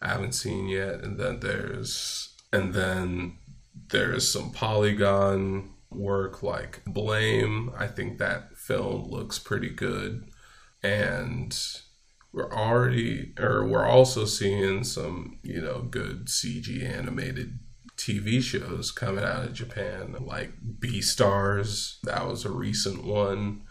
I haven't seen yet. And then there's and then there's some polygon work like Blame. I think that film looks pretty good. And we're already or we're also seeing some, you know, good CG animated TV shows coming out of Japan, like Beastars. That was a recent one.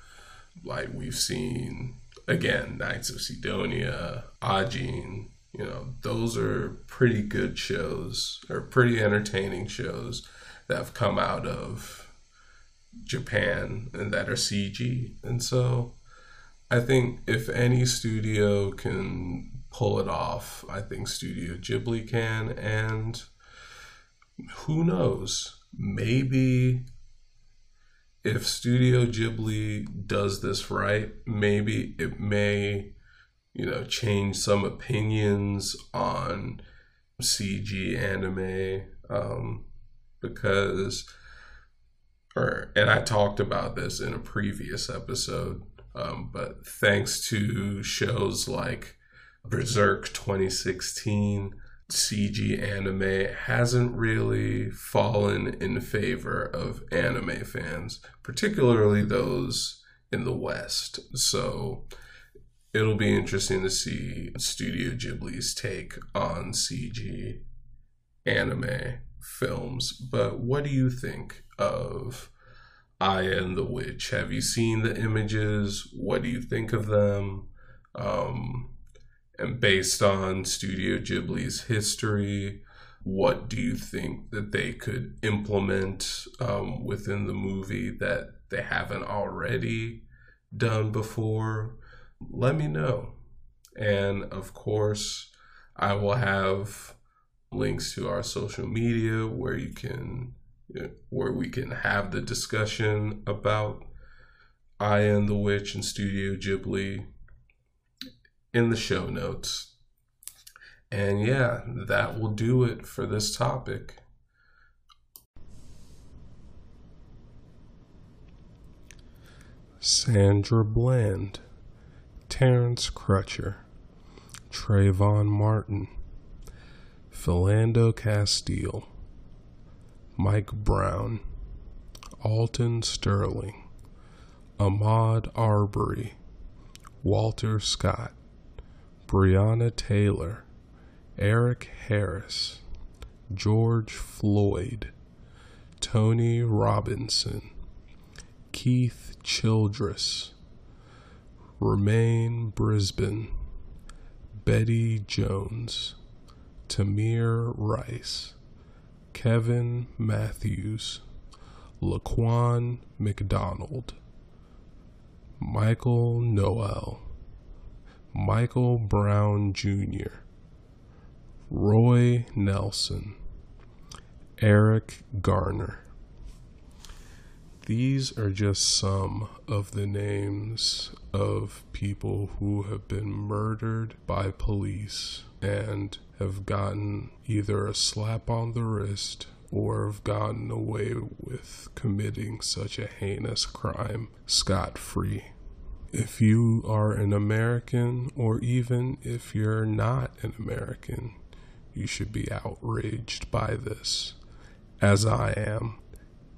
Like we've seen again, Knights of Sidonia, Ajin. You know, those are pretty good shows or pretty entertaining shows that have come out of Japan and that are CG. And so I think if any studio can pull it off, I think Studio Ghibli can. And who knows? Maybe if Studio Ghibli does this right, maybe it may, you know, change some opinions on CG anime. Um, because or and I talked about this in a previous episode, um, but thanks to shows like Berserk 2016, CG anime hasn't really fallen in favor of anime fans, particularly those in the West. So it'll be interesting to see Studio Ghibli's take on CG anime films. But what do you think of Aya and the Witch? Have you seen the images? What do you think of them? Um, and based on Studio Ghibli's history, what do you think that they could implement um, within the movie that they haven't already done before? Let me know. And of course, I will have links to our social media where you can where we can have the discussion about Aya and the Witch and Studio Ghibli in the show notes. And yeah, that will do it for this topic. Sandra Bland, Terrence Crutcher, Trayvon Martin, Philando Castile, Mike Brown, Alton Sterling, Ahmaud Arbery, Walter Scott, Breonna Taylor, Eric Harris, George Floyd, Tony Robinson, Keith Childress, Rumain Brisbon, Bettie Jones, Tamir Rice, Kevin Matthews, Laquan McDonald, Michael Noel, Michael Brown Jr., Roy Nelson, Eric Garner. These are just some of the names of people who have been murdered by police and have gotten either a slap on the wrist or have gotten away with committing such a heinous crime scot free. If you are an American, or even if you're not an American, you should be outraged by this, as I am.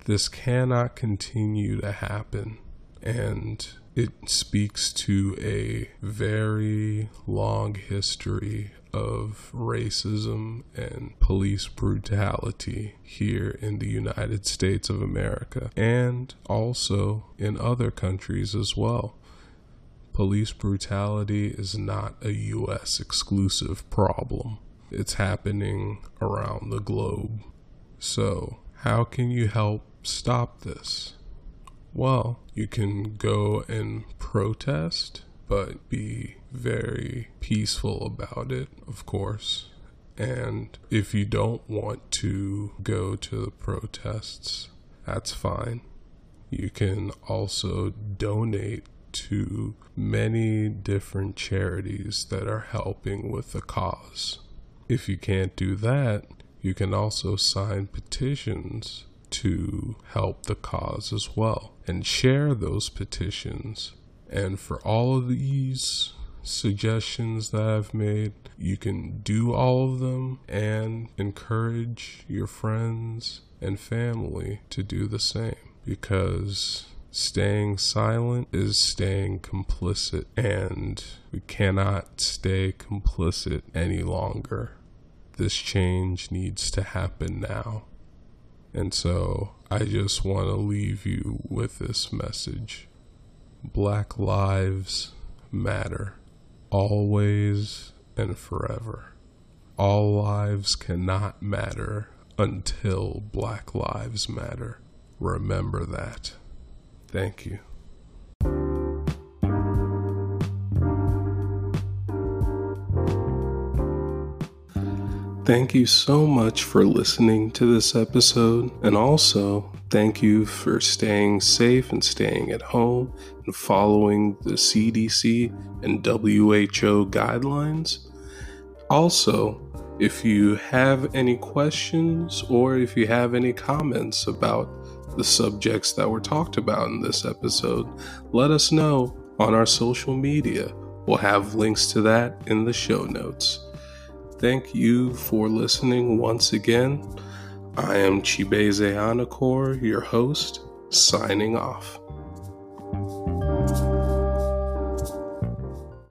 This cannot continue to happen, and it speaks to a very long history of racism and police brutality here in the United States of America and also in other countries as well. Police brutality is not a US exclusive problem. It's happening around the globe. So, how can you help stop this? Well, you can go and protest, but be very peaceful about it, of course. And if you don't want to go to the protests, that's fine. You can also donate to many different charities that are helping with the cause. If you can't do that, you can also sign petitions to help the cause as well and share those petitions. And for all of these suggestions that I've made, you can do all of them and encourage your friends and family to do the same because staying silent is staying complicit and we cannot stay complicit any longer. This change needs to happen now. And so I just want to leave you with this message Black lives matter, always and forever. All lives cannot matter until Black Lives Matter. Remember that. Thank you. Thank you so much for listening to this episode, and also thank you for staying safe and staying at home and following the CDC and WHO guidelines. Also, if you have any questions or if you have any comments about the subjects that were talked about in this episode, let us know on our social media. We'll have links to that in the show notes. Thank you for listening once again. I am Chibeze your host, signing off.